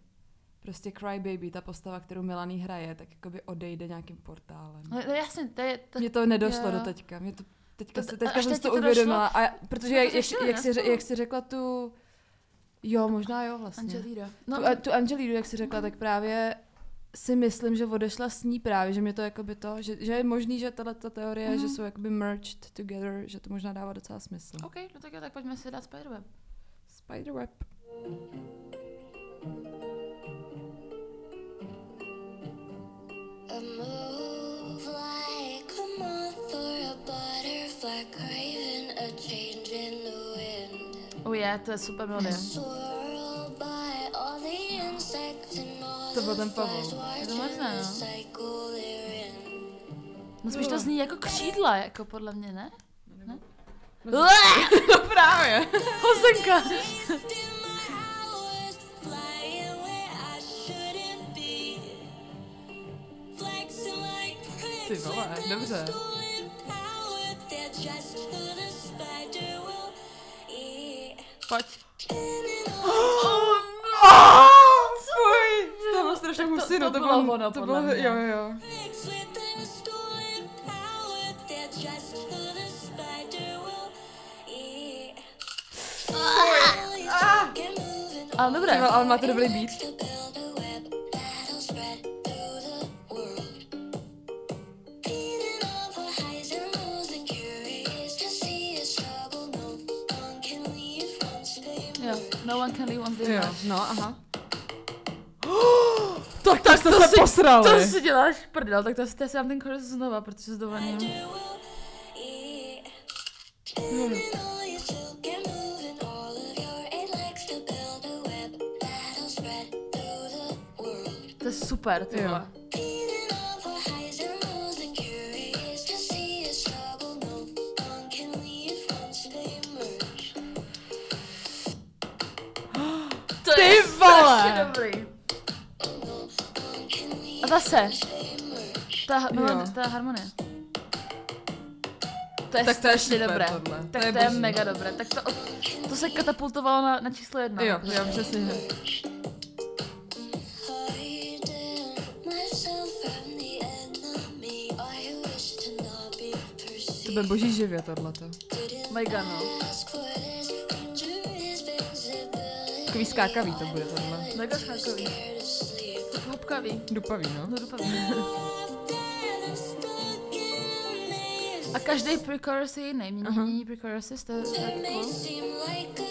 prostě Crybaby, ta postava, kterou Melanie hraje, tak jakoby odejde nějakým portálem. No, no jasně, to je... To, Mně to nedošlo jo. do teďka. Mě to, teďka, To- se, teďka jsem teď to uvědomila. A protože jak, jak, řešili, jak, ne, jsi, jak jsi řekla tu... Jo, možná jo vlastně. Angelita. No, tu, a- tu Angelídu, jak jsi řekla, tak právě si myslím, že odešla s ní právě, že mě to jakoby to, že, že je možný, že tato ta teorie, Mhm. že jsou jakoby merged together, že to možná dává docela smysl. OK, no tak jo, tak pojďme si dát Spiderweb. Spiderweb. A Oh je, to je super melodie. To byl the ten Pavel. Je to možné, no. No spíš to zní jako křídla, jako podle mě, ne? Ne? No právě. Hozenka! Spider will eat. Pojď. Fuj, to bylo strašně Tak to- husinu, to to, bylo bylo, ono, to bylo, jo, jo, jo. bricks with their stolen power. They're no one can they Jo, merge. no, aha. tak, tak to se si- posrali. To si děláš prdel, tak to si si dám ten chorus znova, protože s dovolením. to To je super, ty Jo. Vole! dobrý. No A zase, ta, Jo. melodie, ta harmonie. To je Tak to je strašně super dobré. tohle. Tak To je to je boží. mega dobré. Tak to, to se katapultovalo na, na číslo jedna. Jo, jo, přesně. Wish to bude boží živě tohleto. Mega, no. Takový skákavý to bude tohle. Mega sleep. Hloubkavý. Dupavý, no. No, dupavý. A každý pre-chorus je jiný. Mění, pre-choruses, to je may cool.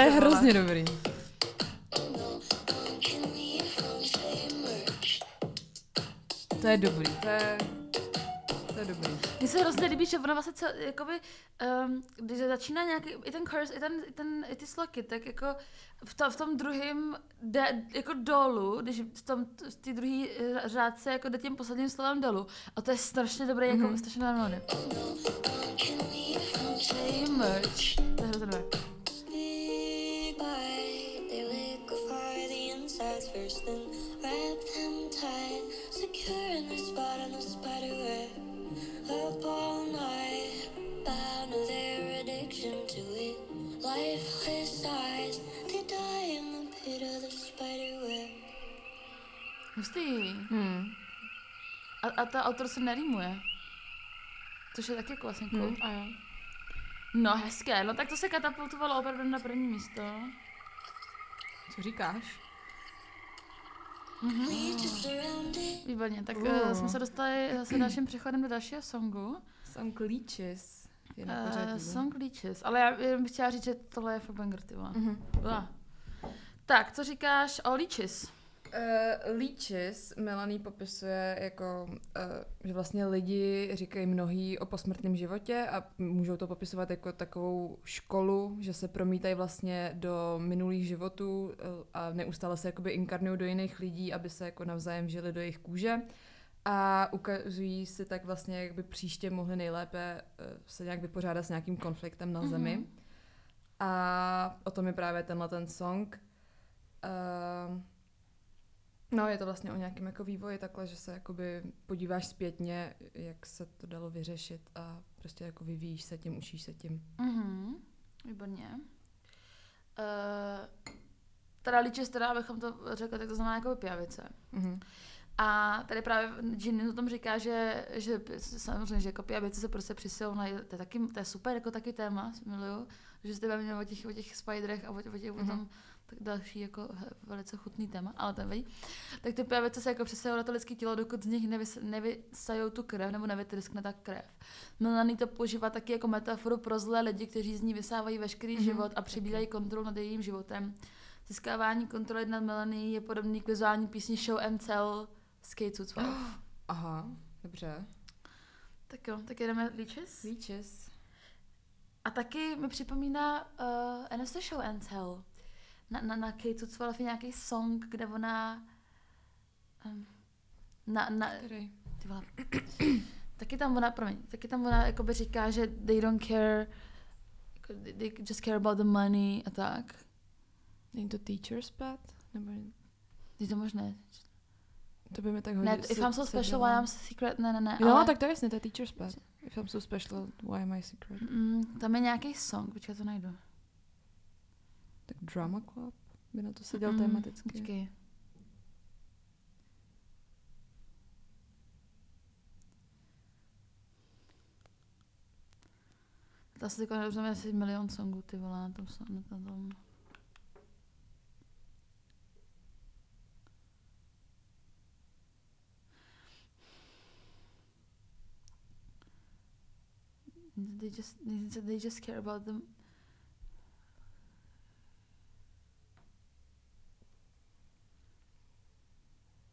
Je hrozně dobrý. To je dobrý, to je... To je dobrý. Mně se hrozně líbí, že ona vlastně cel, jakoby, um, když začíná nějaký, i ten chorus, i, ten, i, ten, i ty sloky, tak jako v, to, v tom druhém jde jako dolů, když v tom, v té druhé řádce jako jde tím posledním slovem dolů. A to je strašně dobrý, jako Mhm. strašně harmonie. To je hrozně dobré. Hustý. Hmm. A, a ta autor se nerýmuje. Což je taky jako vlastně cool. Hmm. A jo. No hezké, no tak to se katapultovalo opravdu na první místo. Co říkáš? It, Výborně, tak Uh. uh. jsme se dostali zase dalším přechodem do dalšího songu. Song Leeches Uh, pořadí. song Leeches, ale já jenom bych chtěla říct, že tohle je fakt banger, ty. Mhm. Uh. Tak, co říkáš o Leeches? Uh, Leeches Melanie popisuje jako, uh, že vlastně lidi říkají mnohý o posmrtném životě a můžou to popisovat jako takovou školu, že se promítají vlastně do minulých životů uh, a neustále se jakoby inkarnují do jiných lidí, aby se jako navzájem žili do jejich kůže a ukazují si tak vlastně, jak by příště mohli nejlépe uh, se nějak vypořádat s nějakým konfliktem na zemi. Mhm. A o tom je právě tenhle ten song. Uh, no, je to vlastně o nějakém jako vývoji takhle, že se jakoby podíváš zpětně, jak se to dalo vyřešit a prostě jako vyvíjíš se tím, učíš se tím. Mhm, výborně. Uh, teda Leeches, teda abychom to řekli, tak to znamená jako pijavice. Mhm. A tady právě Ginny o tom říká, že, že samozřejmě, že jako pijavice se prostě přisilnají, to je, taky, to je super, jako taky téma, miluju, že jste bavíme o těch, o těch spiderech a o, o těch, Mhm. o tom, tak další jako velice chutný téma, ale to nevadí. Tak ty pijavice se jako přesilují na to lidské tělo, dokud z nich nevys, nevysajou tu krev nebo nevytryskne ta krev. Melanie to používá taky jako metaforu pro zlé lidi, kteří z ní vysávají veškerý Mhm, život a přebírají kontrolu nad jejím životem. Získávání kontroly nad Melanie je podobný k vizuální písni Show and Tell z K212. Aha, dobře. tak jo, tak jedeme Leeches. Leeches. A taky mi připomíná uh, Anastasia Show and Tell. Na, na, na K212 je nějaký song, kde ona um, na, na, Který? ty vole. taky tam ona, promiň, taky tam ona jakoby říká, že they don't care, jako they, just care about the money a tak. Není to Teacher's Pet? Nebo Je to možné? to by mi tak hodně Ne, if I'm so special, why I'm secret, ne, ne, ne. No, ale, tak to je jasně, to je Teacher's Pet. If I'm so special, why am I secret? Mm, tam je nějaký song, počkej, to najdu. Tak Drama Club by na to seděl mm, tematicky. Počkej. Ta se teďka neuznám asi milion songů, ty vole, na tom, na tom. They just, they just care about them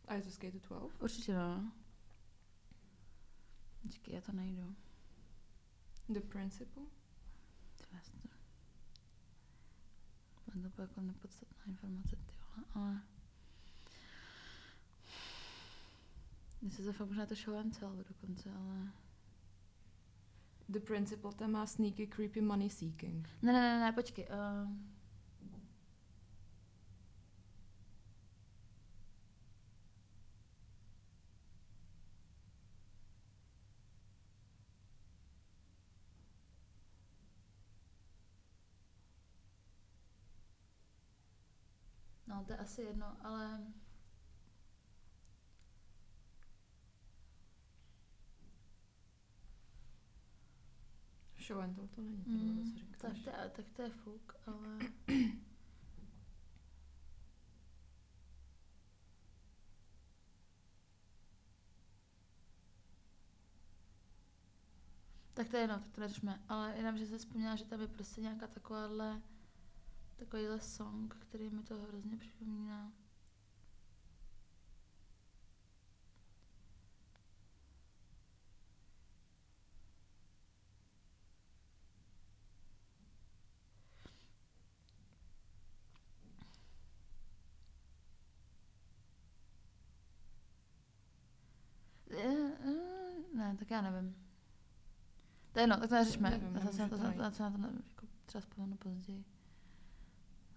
A je to Skate 12? Určitě no. Počkej, já to najdu. The Principle? Vlastně. To je to jako nepodstatná informace, ty vole, ale... Jestli to fakt možná to show and tell dokonce, ale... The Principle, ten má sneaky, creepy money seeking. Ne, ne, ne, ne, počkej. Uh... to je asi jedno, ale... Show and tell to není, Mm, tohle, co tak, to je, tak to je fuk, ale... tak to je jedno, tak to neřešme. Ale jenom, že se vzpomněla, že tam je prostě nějaká takováhle takovýhle song, který mi to hrozně připomíná. Eh, eh, Ne, tak já nevím. To je jedno, tak to neřešme. Nevím, Já se na to, to na, najít. na, se na to jako třeba vzpomenu později.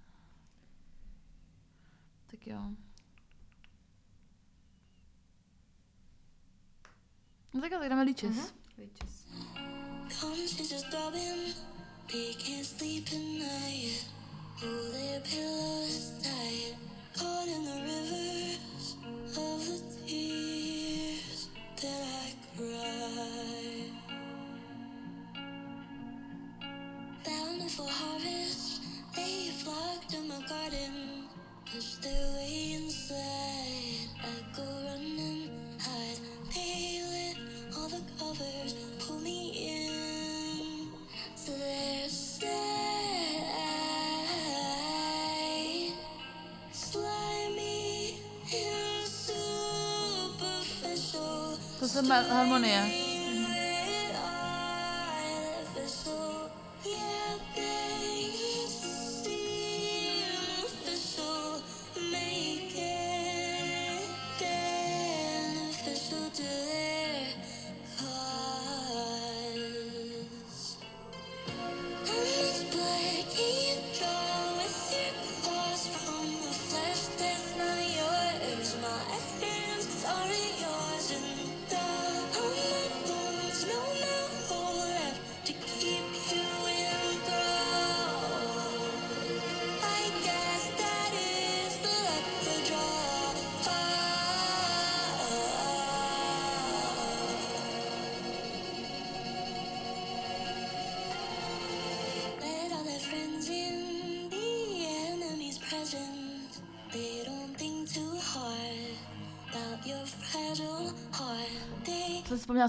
Tak jo. No tak jo, tak jdeme líčis. Mhm. Leeches. Conscience is throbbing, they can't sleep at night. Hold their pillows tight, caught in the rivers of the tears that I cry. Bountiful harvest, they flock to my garden, push their way inside. I go running, hide, lit all the covers, pull me in. Slimy superficial.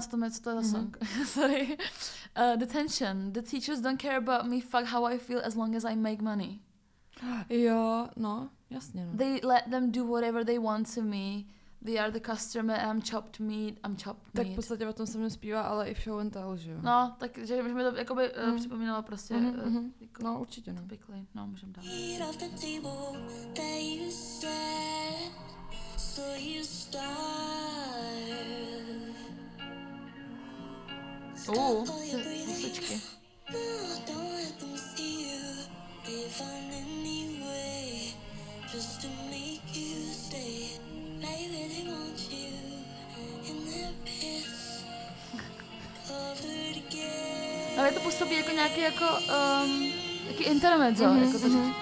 Vzpomněla, co to je, co to je za song. Sorry. Uh, detention. The teachers don't care about me, fuck how I feel as long as I make money. Jo, no, jasně no. They let them do whatever they want to me. They are the customer, I'm chopped meat, I'm chopped tak v meat. podstatě o tom se mi zpívá, ale i v show and tell, že jo? No, takže že mi to jakoby mm. Mm. uh, připomínalo prostě Mhm, uh, mhm. jako No, určitě no. typically. No, můžeme dát. eat off the table that you set, so you starve. Stop Ale to působí jako nějaký jako um, jaký intermezzo, Mhm, jako to mhm.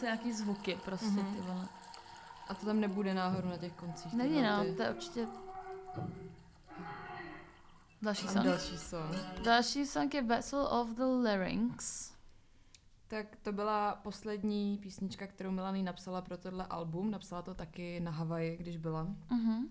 Zase nějaký zvuky prostě, Mhm. ty vole. A to tam nebude náhodou na těch koncích. ty Není no, noty. to je určitě... Další song. další song. Další song je Vessel of the Larynx. Tak to byla poslední písnička, kterou Melanie napsala pro tohle album. Napsala to taky na Havaji, když byla. Mhm.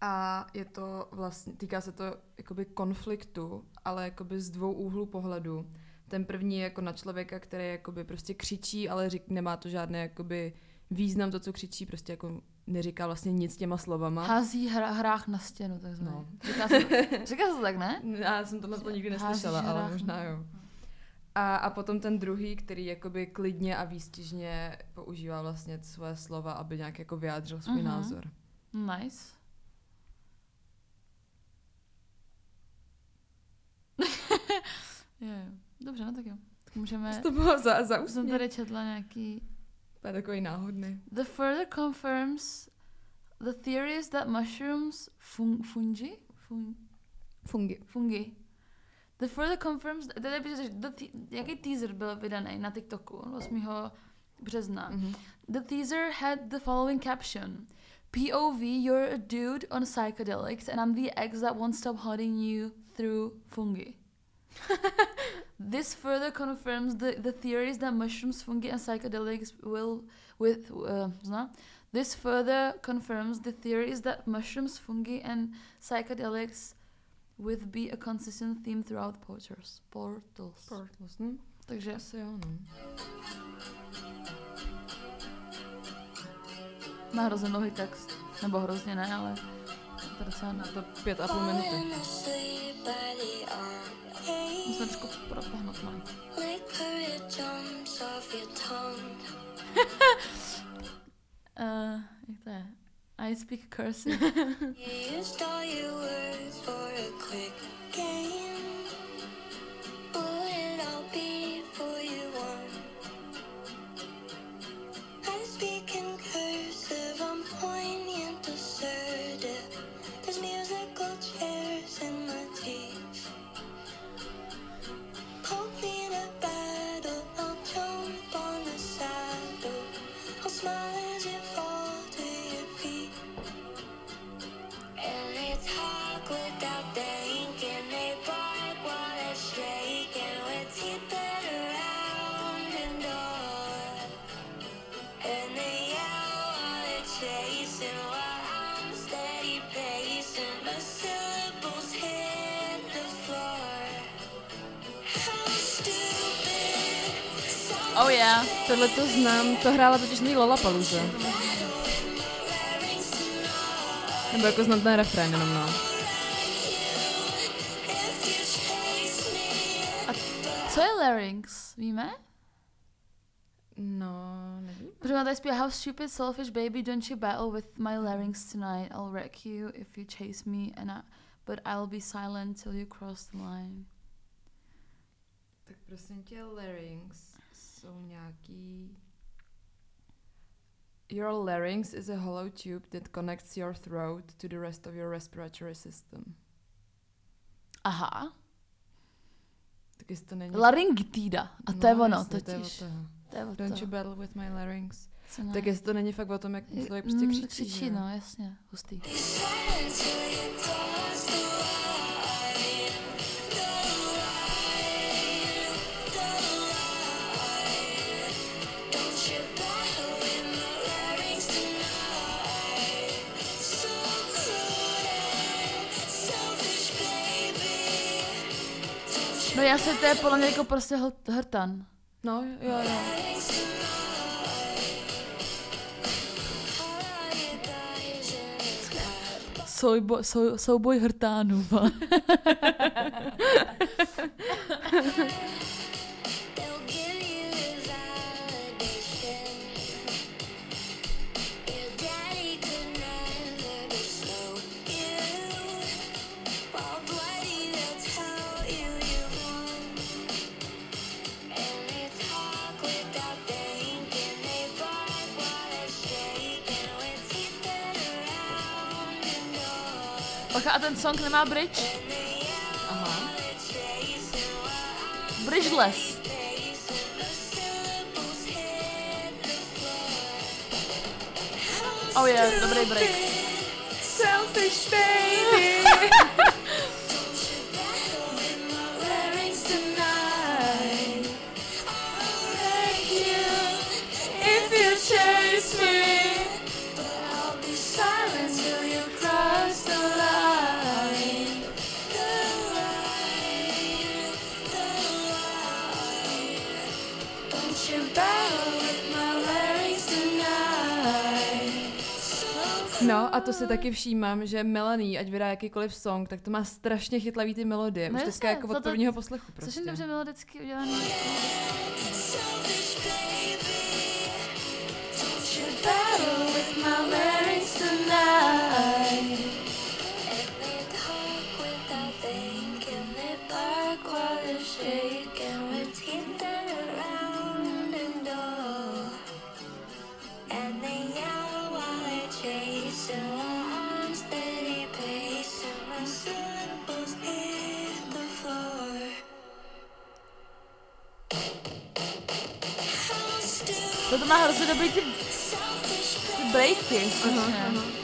A je to vlastně, týká se to jakoby konfliktu, ale jakoby z dvou úhlů pohledu. Ten první je jako na člověka, který jakoby prostě křičí, ale řík, nemá to žádný jakoby význam to, co křičí, prostě jako neříká vlastně nic těma slovama. Hází hra, hrách na stěnu, takzvaně. No. Říká, se, říká se to tak, ne? Já jsem tohle to nikdy neslyšela, ale hrách. možná jo. A, a potom ten druhý, který jakoby klidně a výstižně používá vlastně své slova, aby nějak jako vyjádřil svůj Mhm. názor. Nice. jo. Dobře, no tak jo. Můžeme... To bylo za, za Už jsem úsměv. tady četla nějaký... To je takový náhodný. The further confirms the theories that mushrooms fun, fungi? Fun, Fungi. fungi. The further confirms, tady píše, the, jaký teaser byl vydaný na TikToku 8. března. Mhm. The teaser had the following caption. POV, you're a dude on psychedelics and I'm the ex that won't stop hunting you through fungi. this further confirms the, the theories that mushrooms, fungi and psychedelics will with uh, zna? This further confirms the theories that mushrooms, fungi and psychedelics with be a consistent theme throughout portals. Portals. Portals, hm? Takže Asi jo, no. má hrozně dlouhý text. Nebo hrozně ne, ale to docela na To pět a půl minuty. Tongue. Uh, jak to je? I speak cursive. Tohle to znám, to hrála totiž nej Lollapalooza. Nebo jako znám ten refrén jenom, no. Co je larynx? Víme? No, nevím. Protože má tady zpívá How stupid, selfish baby, don't you battle with my larynx tonight. I'll wreck you if you chase me, and I, but I'll be silent till you cross the line. Tak prosím tě, larynx jsou nějaký... Your larynx is a hollow tube that connects your throat to the rest of your respiratory system. Aha. Tak jestli to není... Laryngitida. A to je No, ono jasně, to je totiž. od toho. To je o Don't to. you battle with my larynx. Co ne? Tak jestli to není fakt o tom, jak Je- člověk prostě mm, křičí. křičí, že jo? no, jasně. Hustý. Se to je podle mě jako prostě hrtan. No, jo, jo. Souboj, sou, souboj hrtánů. a ten song nemá bridge? Aha. Bridgeless. Oh yeah, dobrý break. Selfish baby. No a to si taky všímám, že Melanie, ať vydá jakýkoliv song, tak to má strašně chytlavý ty melodie. No Už teďka jako to- od to- prvního poslechu Což prostě. je dobře melodicky you Battle with my lyrics tonight. Still To má hrozně dobrý ty,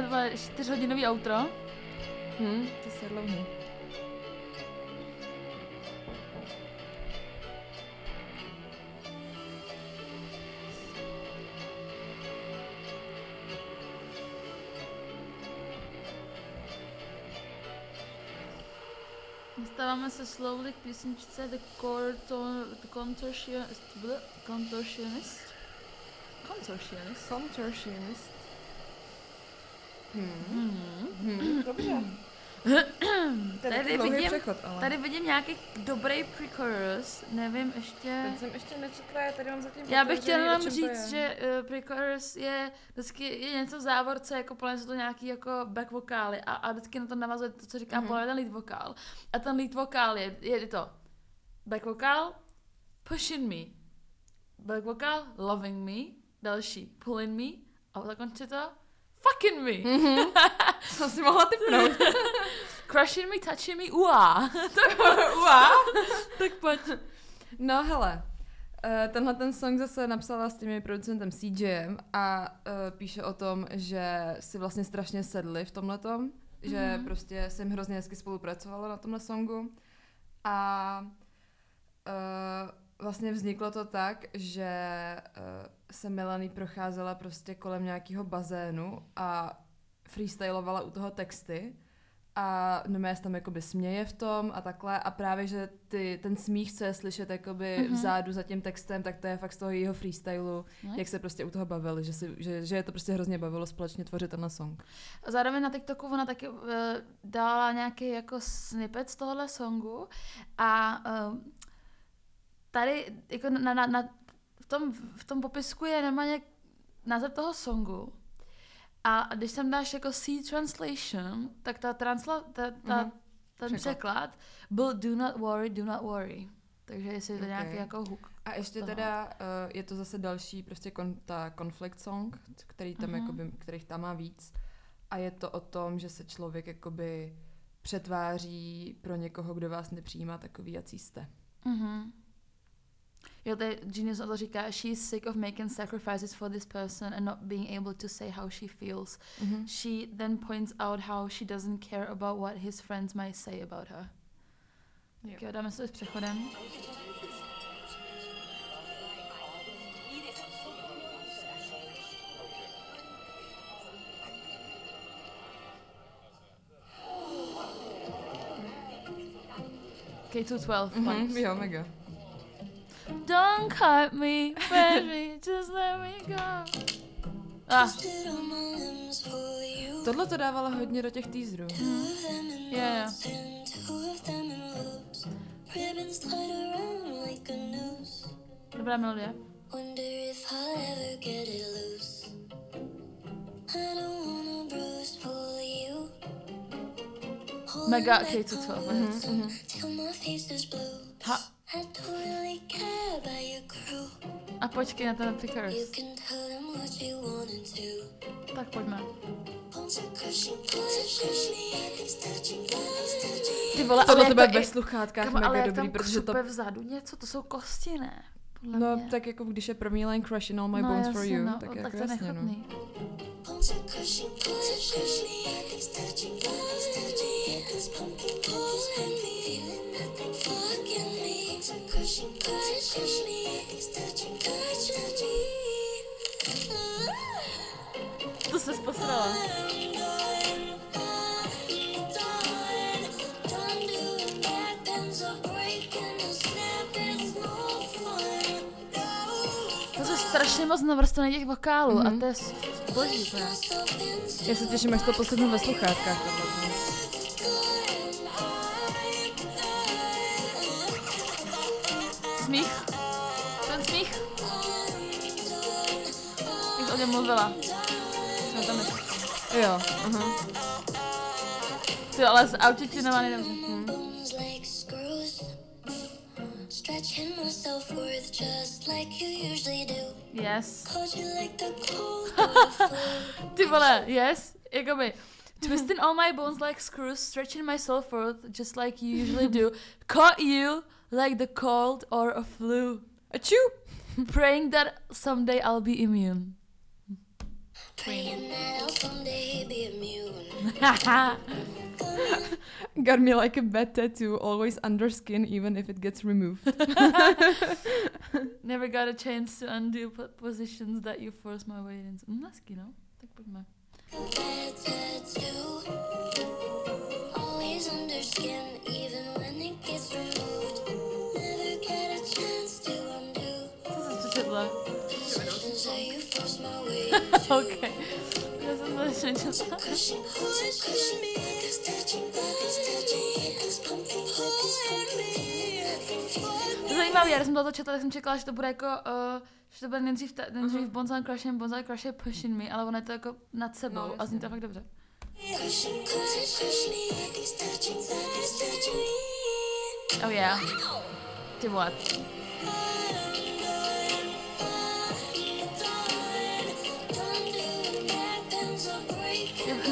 Tohle čtyřhodinový outro. Hm, to se dlouhý. Dostáváme se slowly k písničce The, Corton, the Contortionist. Contortionist? Contortionist. Contortionist. Hmm. Hmm. Hmm. Dobře. Tady vidím- přechod, ale. Tady vidím nějaký dobrý pre-chorus, nevím ještě. Teď jsem ještě nečetla, já tady mám zatím Já bych chtěla jenom říct, že uh, pre-chorus je vždycky je něco v závorce, jako plně jsou to nějaký jako back vokály a, a vždycky na to navazuje to, co říká Mhm. mm-hmm. ten lead vokál. A ten lead vokál je, je to back vokál, pushing me, back vokál, loving me, další pulling me a zakončí to fucking me, Mhm. Co si mohla typnout? crushing me, touching me, uá. Uá. tak pojď. No hele, eh, tenhle ten song zase napsala s tím producentem CJem a eh, píše o tom, že si vlastně strašně sedli v tomhletom, že Mhm. prostě se jim hrozně hezky spolupracovalo na tomhle songu a eh, vlastně vzniklo to tak, že eh, se Melanie procházela prostě kolem nějakého bazénu a freestylovala u toho texty a Nomé se tam jakoby směje v tom a takhle a právě, že ty, ten smích, co je slyšet jakoby Mhm. vzadu za tím textem, tak to je fakt z toho jejího freestylu, Nice. jak se prostě u toho bavili, že, si, že, že je to prostě hrozně bavilo společně tvořit tenhle song. A Zároveň na TikToku ona taky uh, dala nějaký jako snippet z tohohle songu a uh, tady jako na, na, na, tom, v tom popisku je normálně název toho songu a když tam dáš jako C translation, tak ta, transla, ta, ta, Mhm. ten Překlad. překlad byl do not worry, do not worry. Takže jestli je to Ok. nějaký jako hook. A ještě teda uh, je to zase další prostě kon, ta conflict song, který tam Mhm. jakoby, kterých tam má víc. A je to o tom, že se člověk jakoby přetváří pro někoho, kdo vás nepřijímá takový, jací jste. Mhm. Jo, tady Genius to říká, she is sick of making sacrifices for this person and not being able to say how she feels. Mhm. She then points out how she doesn't care about what his friends might say about her. Jo. Tak jo, dáme se s přechodem. K212 Mhm, points. jo, mega. Don't cut me, baby, just let me go. Ah. Tohle to dávalo hodně do těch teaserů. Mhm. Yeah. Dobrá melodie. Mega Kate to 12. Mm-hmm. Ha. I don't really care about your crew. A počkej na ten You pre-chorus. can tell them what you wanted to. Tak pojďme. Crushing. Ty vole, To jak tebe to ve sluchátkách Kamo, ale mega dobrý, tam protože to... vzadu něco, to jsou kosti, ne? Podle No, mě. tak jako když je první line Crush in all my no, bones jasně, for you, no, tak, tak jako to je jasně, no. nechutný. Crushing, no fun. No. To se strašně moc navrstane těch vokálů Mhm. a to je boží, to. Já se těším, až to poslechnu ve sluchátkách. tohle. Jak jsi o něm mluvila. Jsme tam ještě. Jo, aha. Ty ale z autotunovaný dobře. bones like screws. Stretching my self worth just like you usually do. Yes. Called you like the cold or the flu. Ty vole, yes. Jakoby. Twisting all my bones like screws, stretching my self worth just like you usually do. Caught you like the cold or a flu. Aču! Praying that someday I'll be immune. Praying that I'll someday be immune. Got me like a bad tattoo, always under skin, even if it gets removed. Never got a chance to undo po- positions that you forced my way into. Mm, hezký, no. Tak pojďme. Bad tattoo. Always under skin, even when it gets removed. Never get a chance to undo Co jsi přečetla? Positions that you forced my way into. OK. Já jsem to četla. Je zajímavé, tak jsem čekala, že to bude jako, uh, že to bude nejdřív, ta, nejdřív Mhm. Bonsai Crushing, Bonsai Crushing Pushing Me, ale ono je to jako nad sebou No, a zní to fakt dobře. Oh yeah. Ty vole.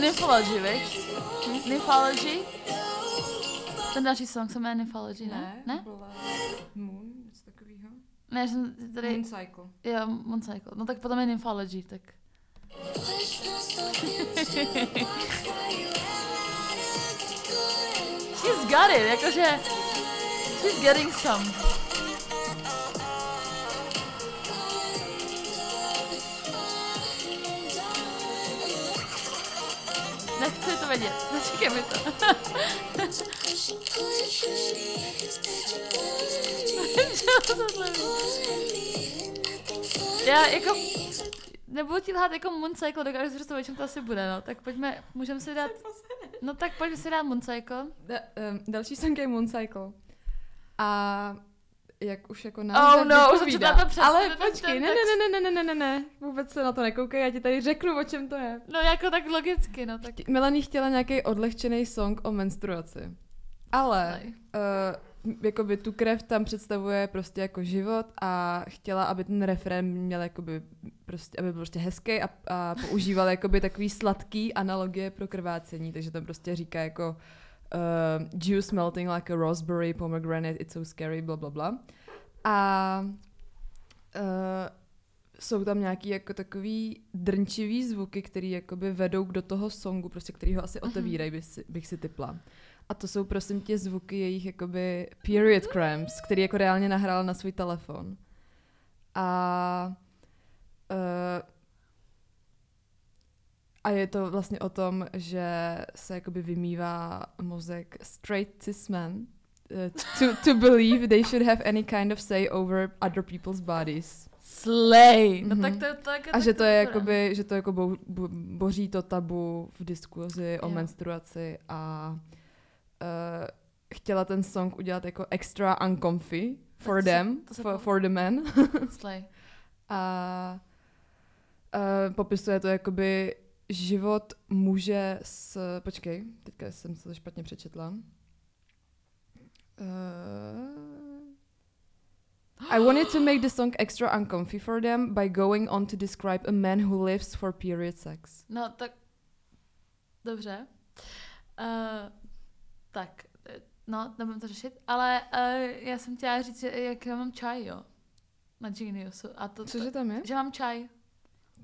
Nymphology, viď? Nymphology? Ten další song se jmenuje Nymphology, ne? Ne? Byla Moon, něco takového. Ne, jsem tady, Moon Cycle. jo, Moon Cycle. No tak potom je Nymphology, tak. She's got it, jakože, she's getting some. Nechci to vědět, neříkej mi to. Já jako, nebudu ti lhát jako Moon Cycle, dokážu si představit, čem to asi bude, no. Tak pojďme, můžeme si dát, no tak pojďme si dát Moon Cycle. Da, um, další song je Moon Cycle. A jak už jako název Oh no, už četla to Ale počkej, ne, ne, ne, ne, ne, ne, ne, ne, vůbec se na to nekoukej, já ti tady řeknu, o čem to je. No jako tak logicky, no tak. Melanie chtěla nějaký odlehčený song o menstruaci. Ale uh, jakoby tu krev tam představuje prostě jako život a chtěla, aby ten refrén měl jakoby prostě, aby byl prostě hezký a, a používal jakoby takový sladký analogie pro krvácení, takže tam prostě říká jako uh, juice melting like a raspberry, pomegranate, it's so scary, bla bla bla. A uh, jsou tam nějaký jako takový drnčivý zvuky, které jakoby vedou do toho songu, prostě který ho asi Mhm. otevírají, bych si, bych si typla. A to jsou prosím tě zvuky jejich jakoby period cramps, který jako reálně nahrál na svůj telefon. A uh, a je to vlastně o tom, že se jakoby vymývá mozek straight cis men uh, to, to believe they should have any kind of say over other people's bodies. Slay. No Mhm. tak to je tak. A že to je dobré. jakoby, že to jako bo, bo, boří to tabu v diskuzi o Jo. menstruaci a uh, chtěla ten song udělat jako extra uncomfy, For to them, to se for, for the men. Slay. A uh, popisuje to jakoby život muže s... Počkej, teďka jsem se to špatně přečetla. Uh, I wanted to make the song extra uncomfy for them by going on to describe a man who lives for period sex. No, tak... Dobře. Uh, tak, eh, no, nebudem to řešit, ale uh, já jsem chtěla říct, že jak já mám čaj, jo. Na Geniusu. A to, Cože tam je? že mám čaj.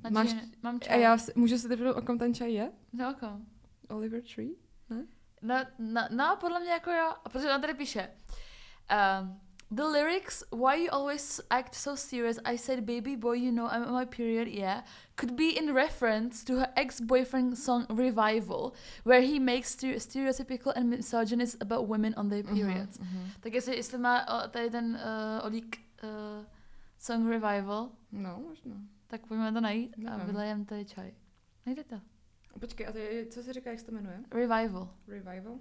Na Máš- Geni- mám A čaj. já si, můžu se teprve o kom ten čaj je? No, o kom? Oliver Tree? No, no, no, podle mě jako jo, protože on tady píše. Um, the lyrics, why you always act so serious, I said baby boy you know I'm on my period, yeah, could be in reference to her ex-boyfriend song Revival, where he makes stere- stereotypical and misogynist about women on their periods. Mhm. Tak jestli, jestli má tady ten uh, Olík uh, song Revival, No, možná. Tak pojďme to najít a vylejem tady čaj. Najde to. Počkej, a to je, co se říká, jak se to jmenuje? Revival. Revival?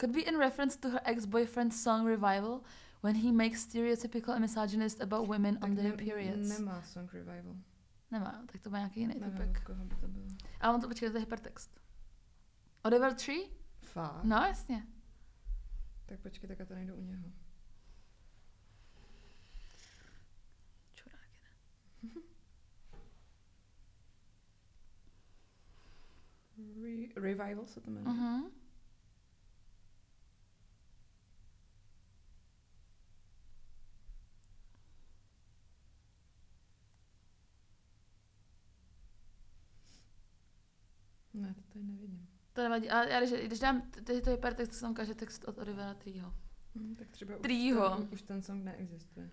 Could be in reference to her ex-boyfriend's song Revival when he makes stereotypical and misogynist about women on their ne- periods. Nemá song Revival. Nemá, tak to má nějaký jiný typek. A on to počkej, to je hypertext. Oliver Tree? Fakt? No, jasně. Tak počkej, tak já to najdu u něho. Re- Revival se to jmenuje. Mhm. Ne, to tady nevidím. To nevadí, ale já, když, když dám t- tyto hypertext, tak se tam ukáže text od Olivera Treeho. Hm, tak třeba už Trýho. ten, už ten song neexistuje.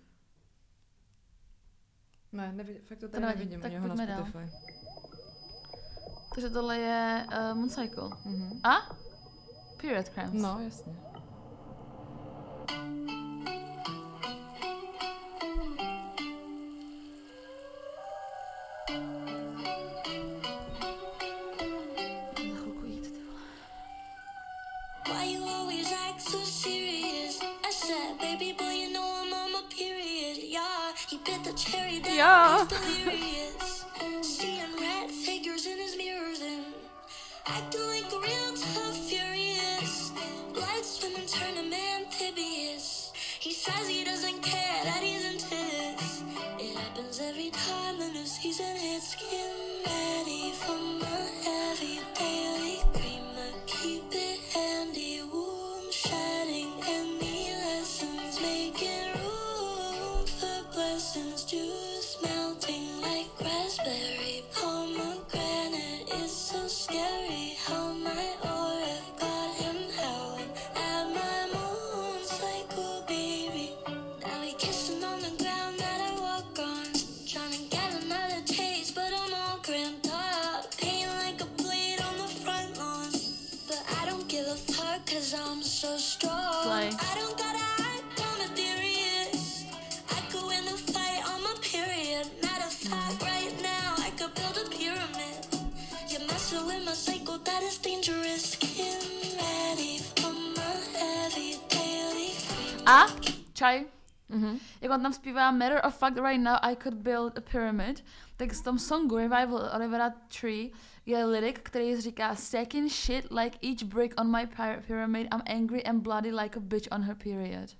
Ne, nevidím, fakt to To tady nevadí, nevidím u tak něho na pojďme dál. Takže tohle je uh, Mooncycle. Mhm. A? Period Crimes. No, jasně. Tam zpívá Matter of fact right now I could build a pyramid, tak v tom songu Revival Olivera Tree je lyric, který říká Stacking shit like each brick on my py- pyramid, I'm angry and bloody like a bitch on her period.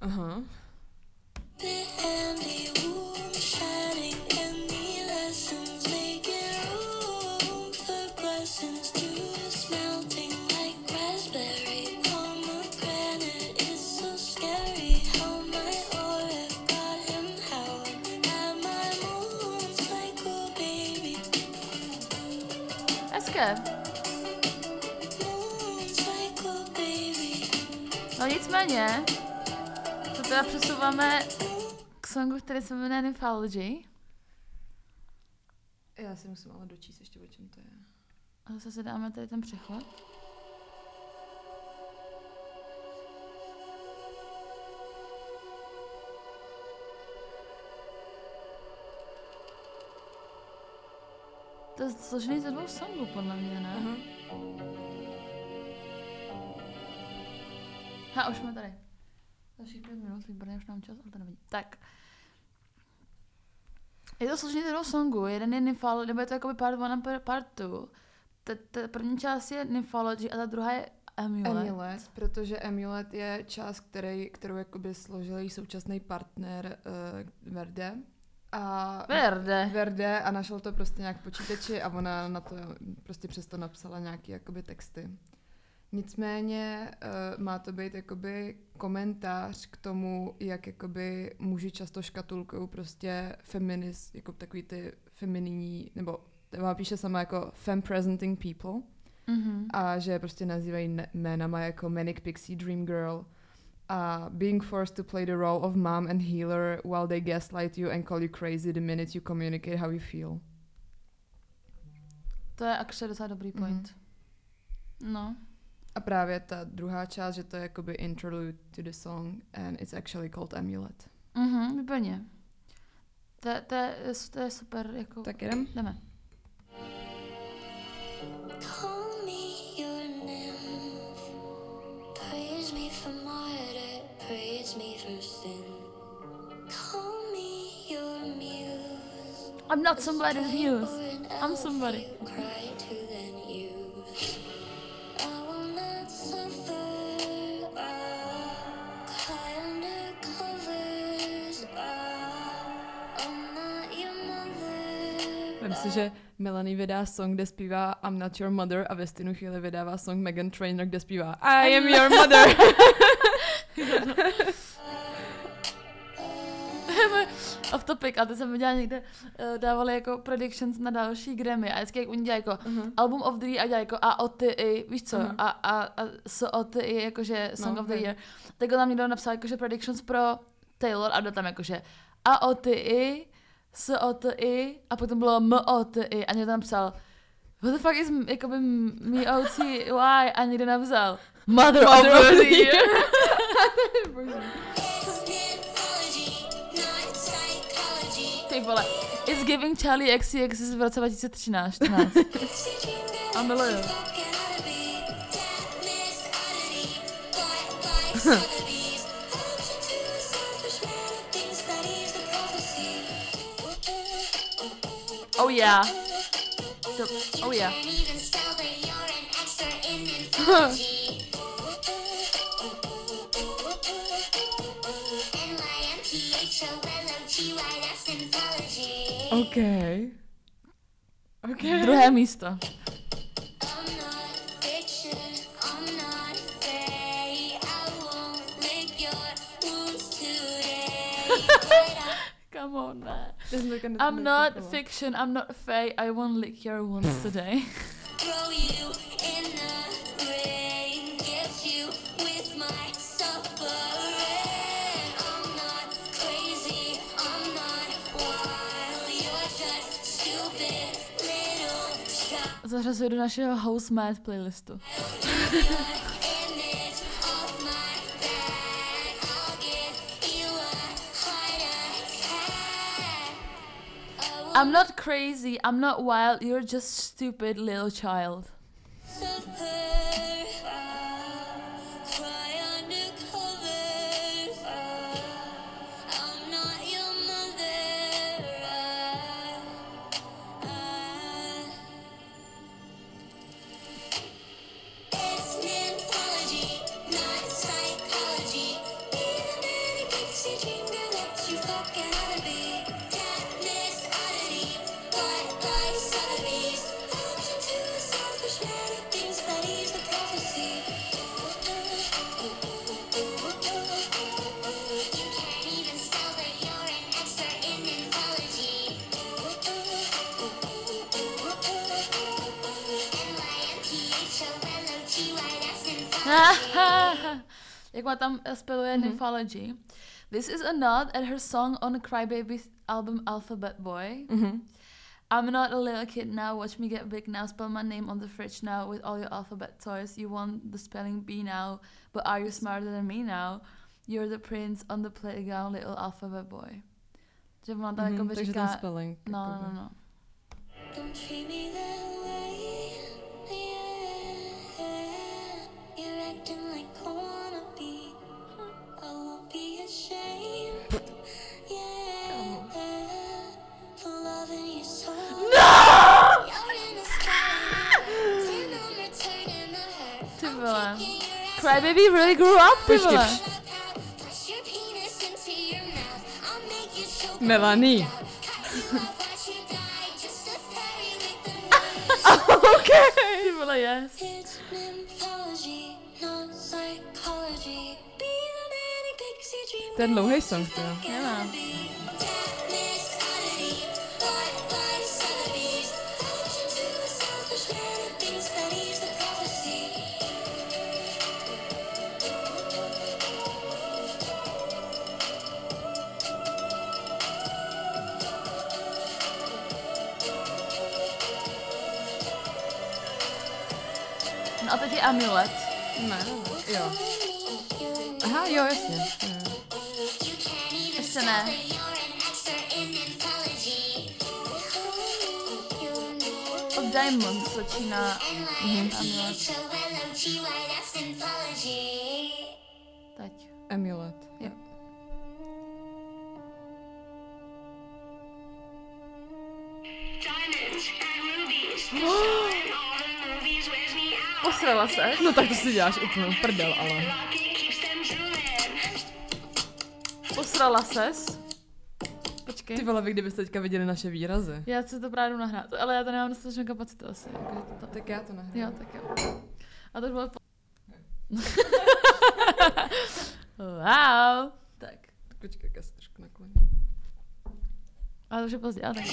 Aha. bit nicméně, to teda přesouváme k songu, který se jmenuje Nymphology. Já si musím ale dočíst ještě, o čem to je. A zase si dáme tady ten přechod. To je složený ze dvou songů, podle mě, ne? Aha. Ha, už jsme tady. Dalších pět minut, výborně, už nám čas, ale to nevadí. Tak. Je to složení toho songu. Jeden je Nymphology, nebo je to jakoby part one a par- part two. Ta, ta první část je Nymphology a ta druhá je Amulet. Amulet, protože Amulet je část, který, kterou jakoby složil její současný partner uh, Verde. A Verde. Verde a našel to prostě nějak v počítači a ona na to prostě přesto napsala nějaký jakoby texty. Nicméně uh, má to být jakoby komentář k tomu, jak jakoby muži často škatulkují prostě feminis, jako takový ty femininní, nebo ona píše sama jako femme presenting people Mhm. a že prostě nazývají ne- jménama jako Manic Pixie Dream Girl a being forced to play the role of mom and healer while they gaslight you and call you crazy the minute you communicate how you feel. To je actually docela dobrý point. No. A právě ta druhá část, že to je jakoby interlude to the song and it's actually called Amulet. Mhm, výborně. To, to, je, to je super, jako... Tak jdem? Jdeme. Call me your nymph. Praise me že Melanie vydá song, kde zpívá I'm not your mother a ve stejnou chvíli vydává song Megan Trainor, kde zpívá I am your mother. Off topic, a ty jsem viděla někde, uh, dávali jako predictions na další Grammy a vždycky jak oni dělají jako Mhm. album of the year a dělají jako a o ty i, víš co, Mhm. a, a, a s o ty i, jakože song No, of the year. Tak on tam někdo napsal jakože predictions pro Taylor a byl tam jakože a o ty i, s o ty i a potom bylo m o ty i a někdo tam psal what the fuck is m- jakoby me o t y a někdo napsal Mother, Mother of of the year. Ty vole, It's Giving Charlie XCX v roce 2013. 14. A miluju. Oh yeah. So- oh yeah. OK. OK. Druhé místo. I'm not fiction, I'm not fake. I won't lick your wounds today. But I Come on, ne. Ty jsi to I'm not fiction, I'm not fake, I won't lick your wounds today. throw you in the ring, get you with my suffering. I'm not crazy, I'm not wild. You're just stupid little child. Zařazuji do našeho House Mad playlistu. I'm not crazy, I'm not wild, you're just stupid little child. Má tam speluje Mhm. Nymphology. This is a nod at her song on Crybaby's album Alphabet Boy. Mhm. I'm not a little kid now, watch me get big now, spell my name on the fridge now with all your alphabet toys. You want the spelling bee now, but are you smarter than me now? You're the prince on the playground, little alphabet boy. Že ona tam Mhm, jako Takže říká... ten spelling. No, jakoby. no, no. Don't treat me that Crybaby really grew up, ty Počkej, vole. pš- Push your penis into your mouth. I'll make you choke. Melanie. Cut you amulet. Ne, jo. Aha, jo, jasně. Jo. You can't even Ještě ne. You're an expert in nymphology. Od Diamond začíná And like amulet. No tak to si děláš úplnou prdel, ale. Posrala ses. Počkej. Ty vole, vy kdybyste teďka viděli naše výrazy. Já se to právě jdu nahrát, ale já to nemám dostatečnou kapacitu asi. Jako, to, to. Tak já to nahraju. Jo, tak jo. A to už bylo po... wow. Tak. Počkej, já se trošku nakloním. Ale to už je pozdě, ale tak.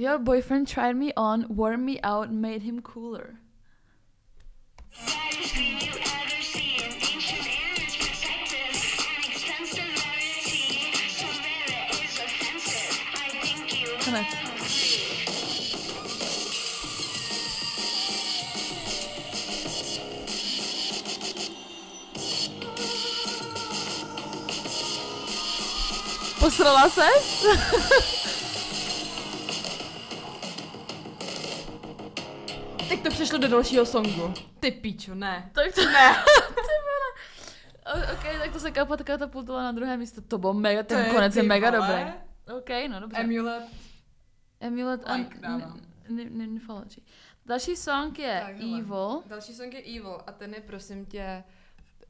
Your boyfriend tried me on, wore me out, made him cooler. You ever Teď to přešlo do dalšího songu. Ty píčo, ne. Tak to ne. OK, tak to se kapat katapultovala na druhé místo. To bylo mega, ten konec je mega dobrý. OK, no dobře. Amulet. Amulet. Ny- Nymphology. Další song je Tak, hele. Evil. Další song je Evil a ten je prosím tě...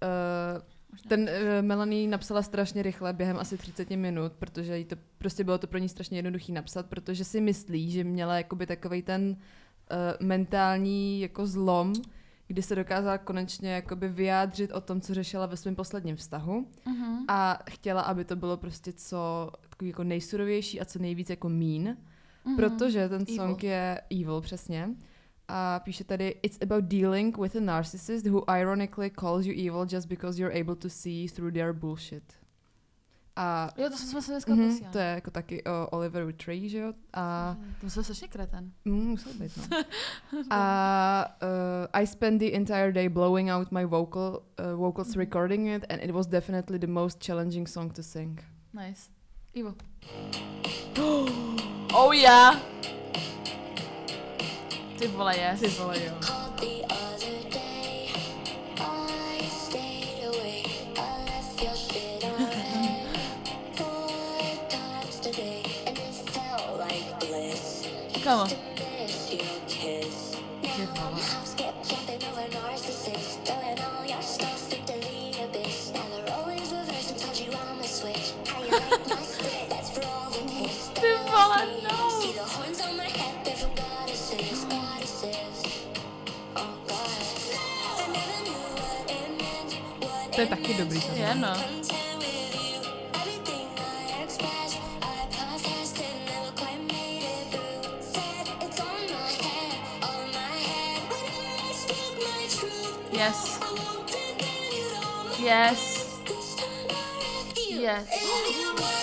Uh, ten uh, Melanie napsala strašně rychle, během asi 30 minut, protože jí to, prostě bylo to pro ní strašně jednoduchý napsat, protože si myslí, že měla jakoby takovej ten uh, mentální jako zlom, kdy se dokázala konečně jakoby vyjádřit o tom, co řešila ve svém posledním vztahu Mhm. a chtěla, aby to bylo prostě co takový jako nejsurovější a co nejvíc jako mean, Mhm. protože ten Evil. song je evil přesně. A píše tady, it's about dealing with a narcissist who ironically calls you evil just because you're able to see through their bullshit. A Jo, to jsme se dneska mhm, posílali. to je jako taky o Oliveru Tree, že jo? A To se strašně kreten. mm, musel být, no. A uh, I spent the entire day blowing out my vocal, uh, vocals Mhm. recording it and it was definitely the most challenging song to sing. Nice. Evil. Oh yeah! Ty vole, yes. Ty vole, jo. What To je taky dobrý. Je, no. Yes. Yes. Yes.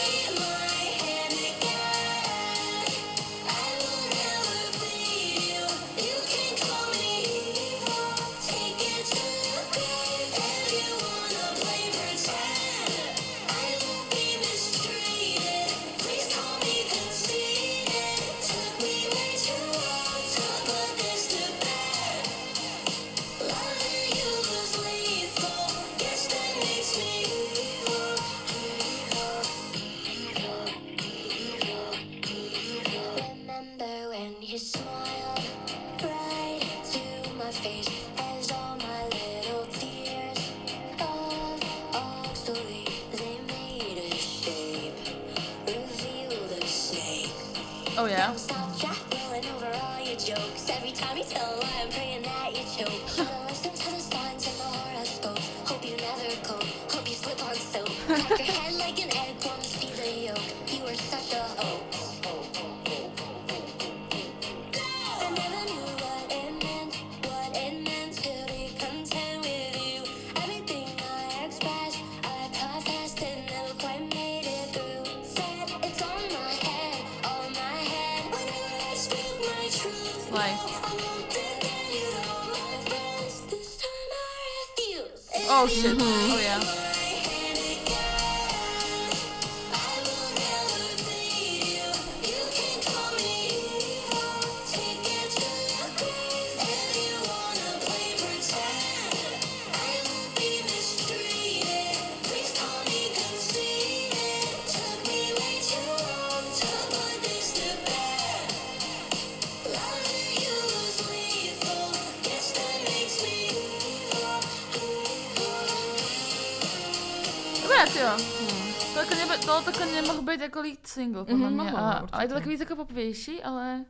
Být jako lead single, podle Mhm, mě. mohlo, a, určitě. a je to takový víc jako popovější, ale...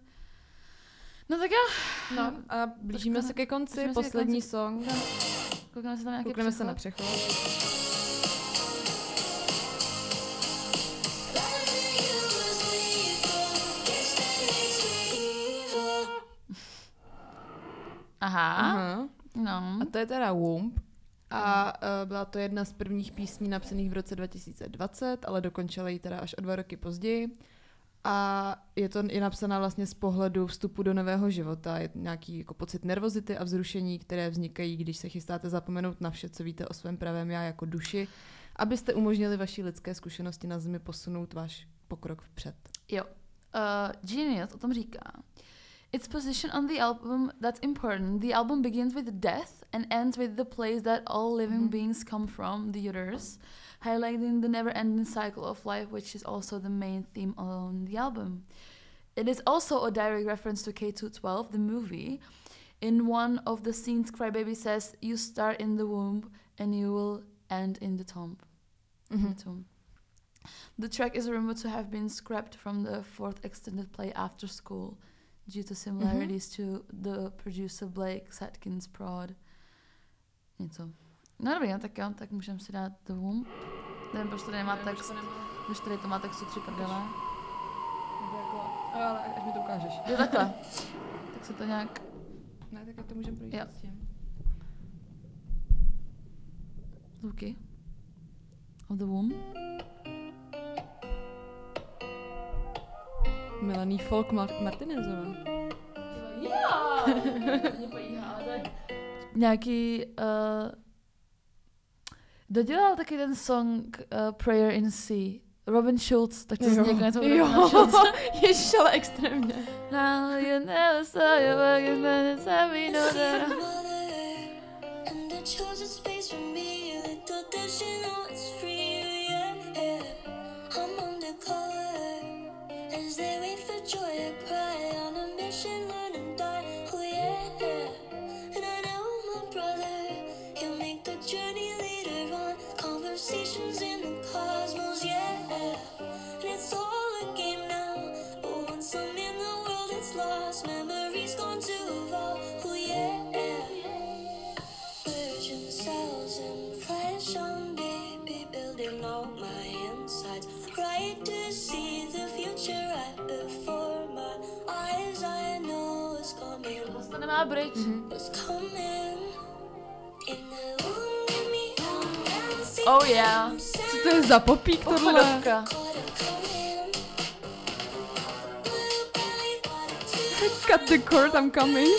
No tak jo. No a blížíme se ke konci, se ke poslední konci. song. Koukneme se tam nějaký Koukneme se přechod. na přechod. Aha. Aha. No. A to je teda Womb. A uh, byla to jedna z prvních písní napsaných v roce 2020, ale dokončila ji teda až o dva roky později. A je to je napsaná vlastně z pohledu vstupu do nového života. Je nějaký jako pocit nervozity a vzrušení, které vznikají, když se chystáte zapomenout na vše, co víte o svém pravém já jako duši, abyste umožnili vaší lidské zkušenosti na zemi posunout váš pokrok vpřed. Jo. Uh, Genius o tom říká. Its position on the album, that's important. The album begins with death and ends with the place that all living Mhm. beings come from, the uterus, highlighting the never-ending cycle of life, which is also the main theme on the album. It is also a direct reference to K212, the movie. In one of the scenes, Crybaby says, "You start in the womb and you will end in the tomb." in the tomb. The track is rumored to have been scrapped from the fourth extended play After School due to similarities to the producer Blake Satkins prod. Něco. No dobrý, no, tak jo, tak můžeme si dát The Womb. Nevím, proč tady nemá text, když tady to má textu tři prdele. Ale až mi to ukážeš. Jo, takhle. tak se to nějak... Ne, tak to můžeme projít Jo. s tím. Zvuky. Of the Womb. Milaný Folk Mar- Martinezová. Nějaký... Uh, dodělal taky ten song uh, Prayer in Sea. Robin Schulz, tak to zní jako něco Schulze. Ježiš, ale extrémně. Now you never saw your work and then it's me know Oh yeah. Co to je za popík tohle? Pochodovka. Cut the cord, I'm coming.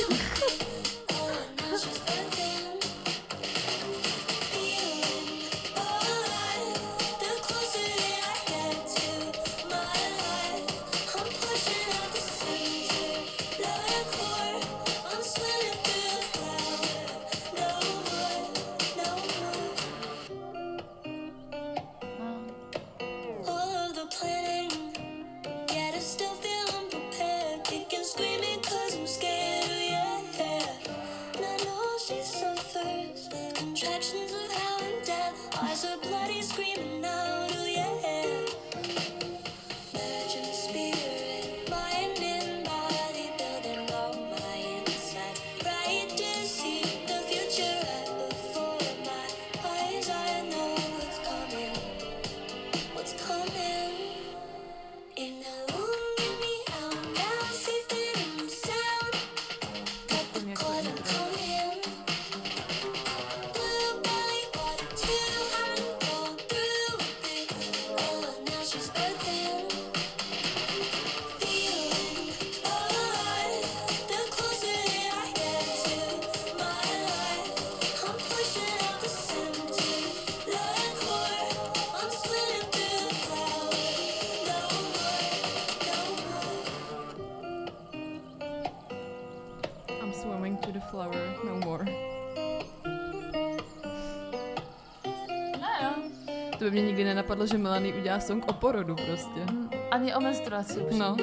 By mě nikdy nenapadlo, že Melanie udělá song o porodu prostě. Mm, Ani o menstruaci už. No.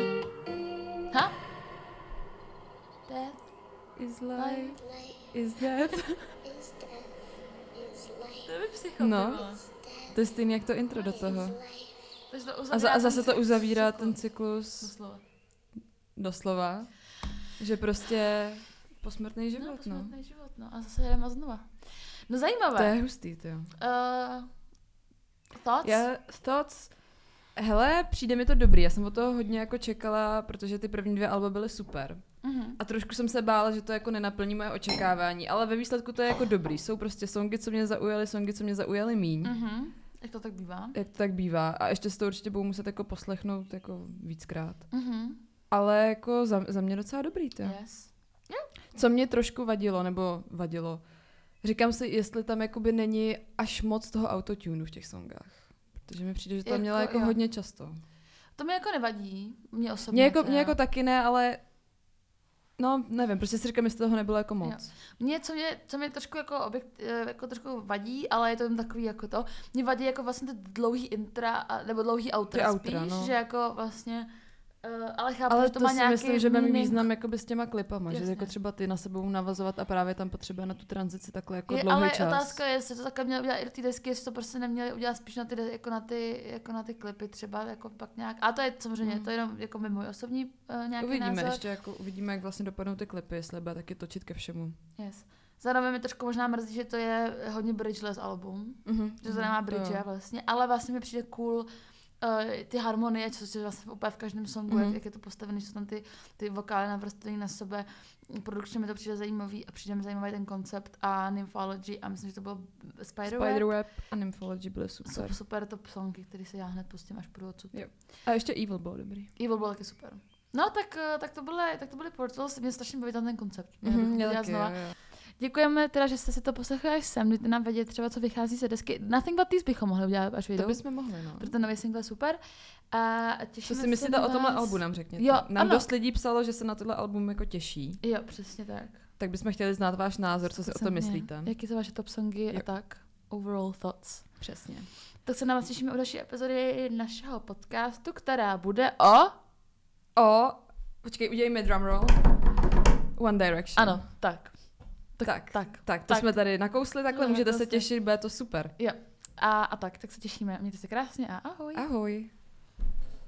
Ha? Death. Is life, is death. Is death, is life, To je psycho, No. ty vole. To je stejný jak to intro do toho. Takže to A, za, a zase to uzavírá cyklus. ten cyklus Doslova. doslova, že prostě posmrtný No, život, no. posmrtný život, no. A zase jedeme znova. No zajímavé. To je hustý, to jo. Uh, thoughts? Já thoughts, hele, přijde mi to dobrý, já jsem od toho hodně jako čekala, protože ty první dvě alba byly super. Mhm. A trošku jsem se bála, že to jako nenaplní moje očekávání, ale ve výsledku to je jako dobrý. Jsou prostě songy, co mě zaujaly, songy, co mě zaujaly míň. Mhm. Jak to tak bývá? Jak to tak bývá. A ještě si to určitě budu muset jako poslechnout jako víckrát. Mhm. Ale jako za, za mě docela dobrý, to. Yes. Co mě trošku vadilo, nebo vadilo, říkám si, jestli tam jakoby není až moc toho autotunu v těch songách. Protože mi přijde, že to tam Jako měla jako jo. hodně často. To mi jako nevadí, mě osobně. Mně jako, mě jako taky ne, ale no nevím, prostě si říkám, jestli toho nebylo jako moc. Mě, co mě, co mě trošku jako, objekt, eh, jako trošku vadí, ale je to jen takový jako to, mě vadí jako vlastně ty dlouhý intra, a- nebo dlouhý outra, Ty outra, spíš, no. že jako vlastně, uh, ale chápu, Ale že to, to, má si nějaký myslím, že má meaning. význam jakoby s těma klipama, že Jasně. jako třeba ty na sebou navazovat a právě tam potřebuje na tu tranzici takhle jako je, dlouhý ale čas. otázka je, jestli to takhle měli udělat i do té desky, jestli to prostě neměli udělat spíš na ty, jako na ty, jako na ty klipy třeba, jako pak nějak, a to je samozřejmě, Mm. to je jenom jako můj osobní uh, nějaký Uvidíme, názor. ještě jako uvidíme, jak vlastně dopadnou ty klipy, jestli bude taky točit ke všemu. Yes. Zároveň mi trošku možná mrzí, že to je hodně bridgeless album, Mhm, že to nemá mhm, bridge vlastně, ale vlastně mi přijde cool uh, ty harmonie, co je vlastně úplně v každém songu, Mhm. jak, je to postavené, že jsou tam ty, ty vokály navrstvené na sebe. Produkčně mi to přijde zajímavý a přijde mi zajímavý ten koncept a Nymphology a myslím, že to bylo Spiderweb. Spiderweb a Nymphology byly super. Super, super top songy, který se já hned pustím, až půjdu odsud. Jo. A ještě Evil bylo dobrý. Evil byl taky super. No, tak, eh, tak, to byly, tak to byly Portals, mě strašně baví tam ten koncept. Mhm, to já taky, znova. jo, jo. Děkujeme teda, že jste si to poslechli až sem. Dejte nám vědět třeba, co vychází ze desky. Nothing but these bychom mohli udělat, až To vyjdou. bychom mohli, no. Protože ten nový single je super. A Co těšíme si se myslíte na o tomhle vás. albu, nám řekněte. Jo, nám ano. dost lidí psalo, že se na tohle album jako těší. Jo, přesně tak. Tak bychom chtěli znát váš názor, co si o tom myslíte. Jaký jsou vaše top songy Jo. a tak. Overall thoughts. Přesně. Tak se na vás těšíme u další epizody našeho podcastu, která bude o... O, počkej, udělejme drum roll. One Direction. Ano, tak. Tak, tak, Tak. tak to tak. jsme tady nakousli, takhle No, můžete se těšit, bude to super. Jo. A, a tak, tak se těšíme. Mějte se krásně a ahoj. Ahoj.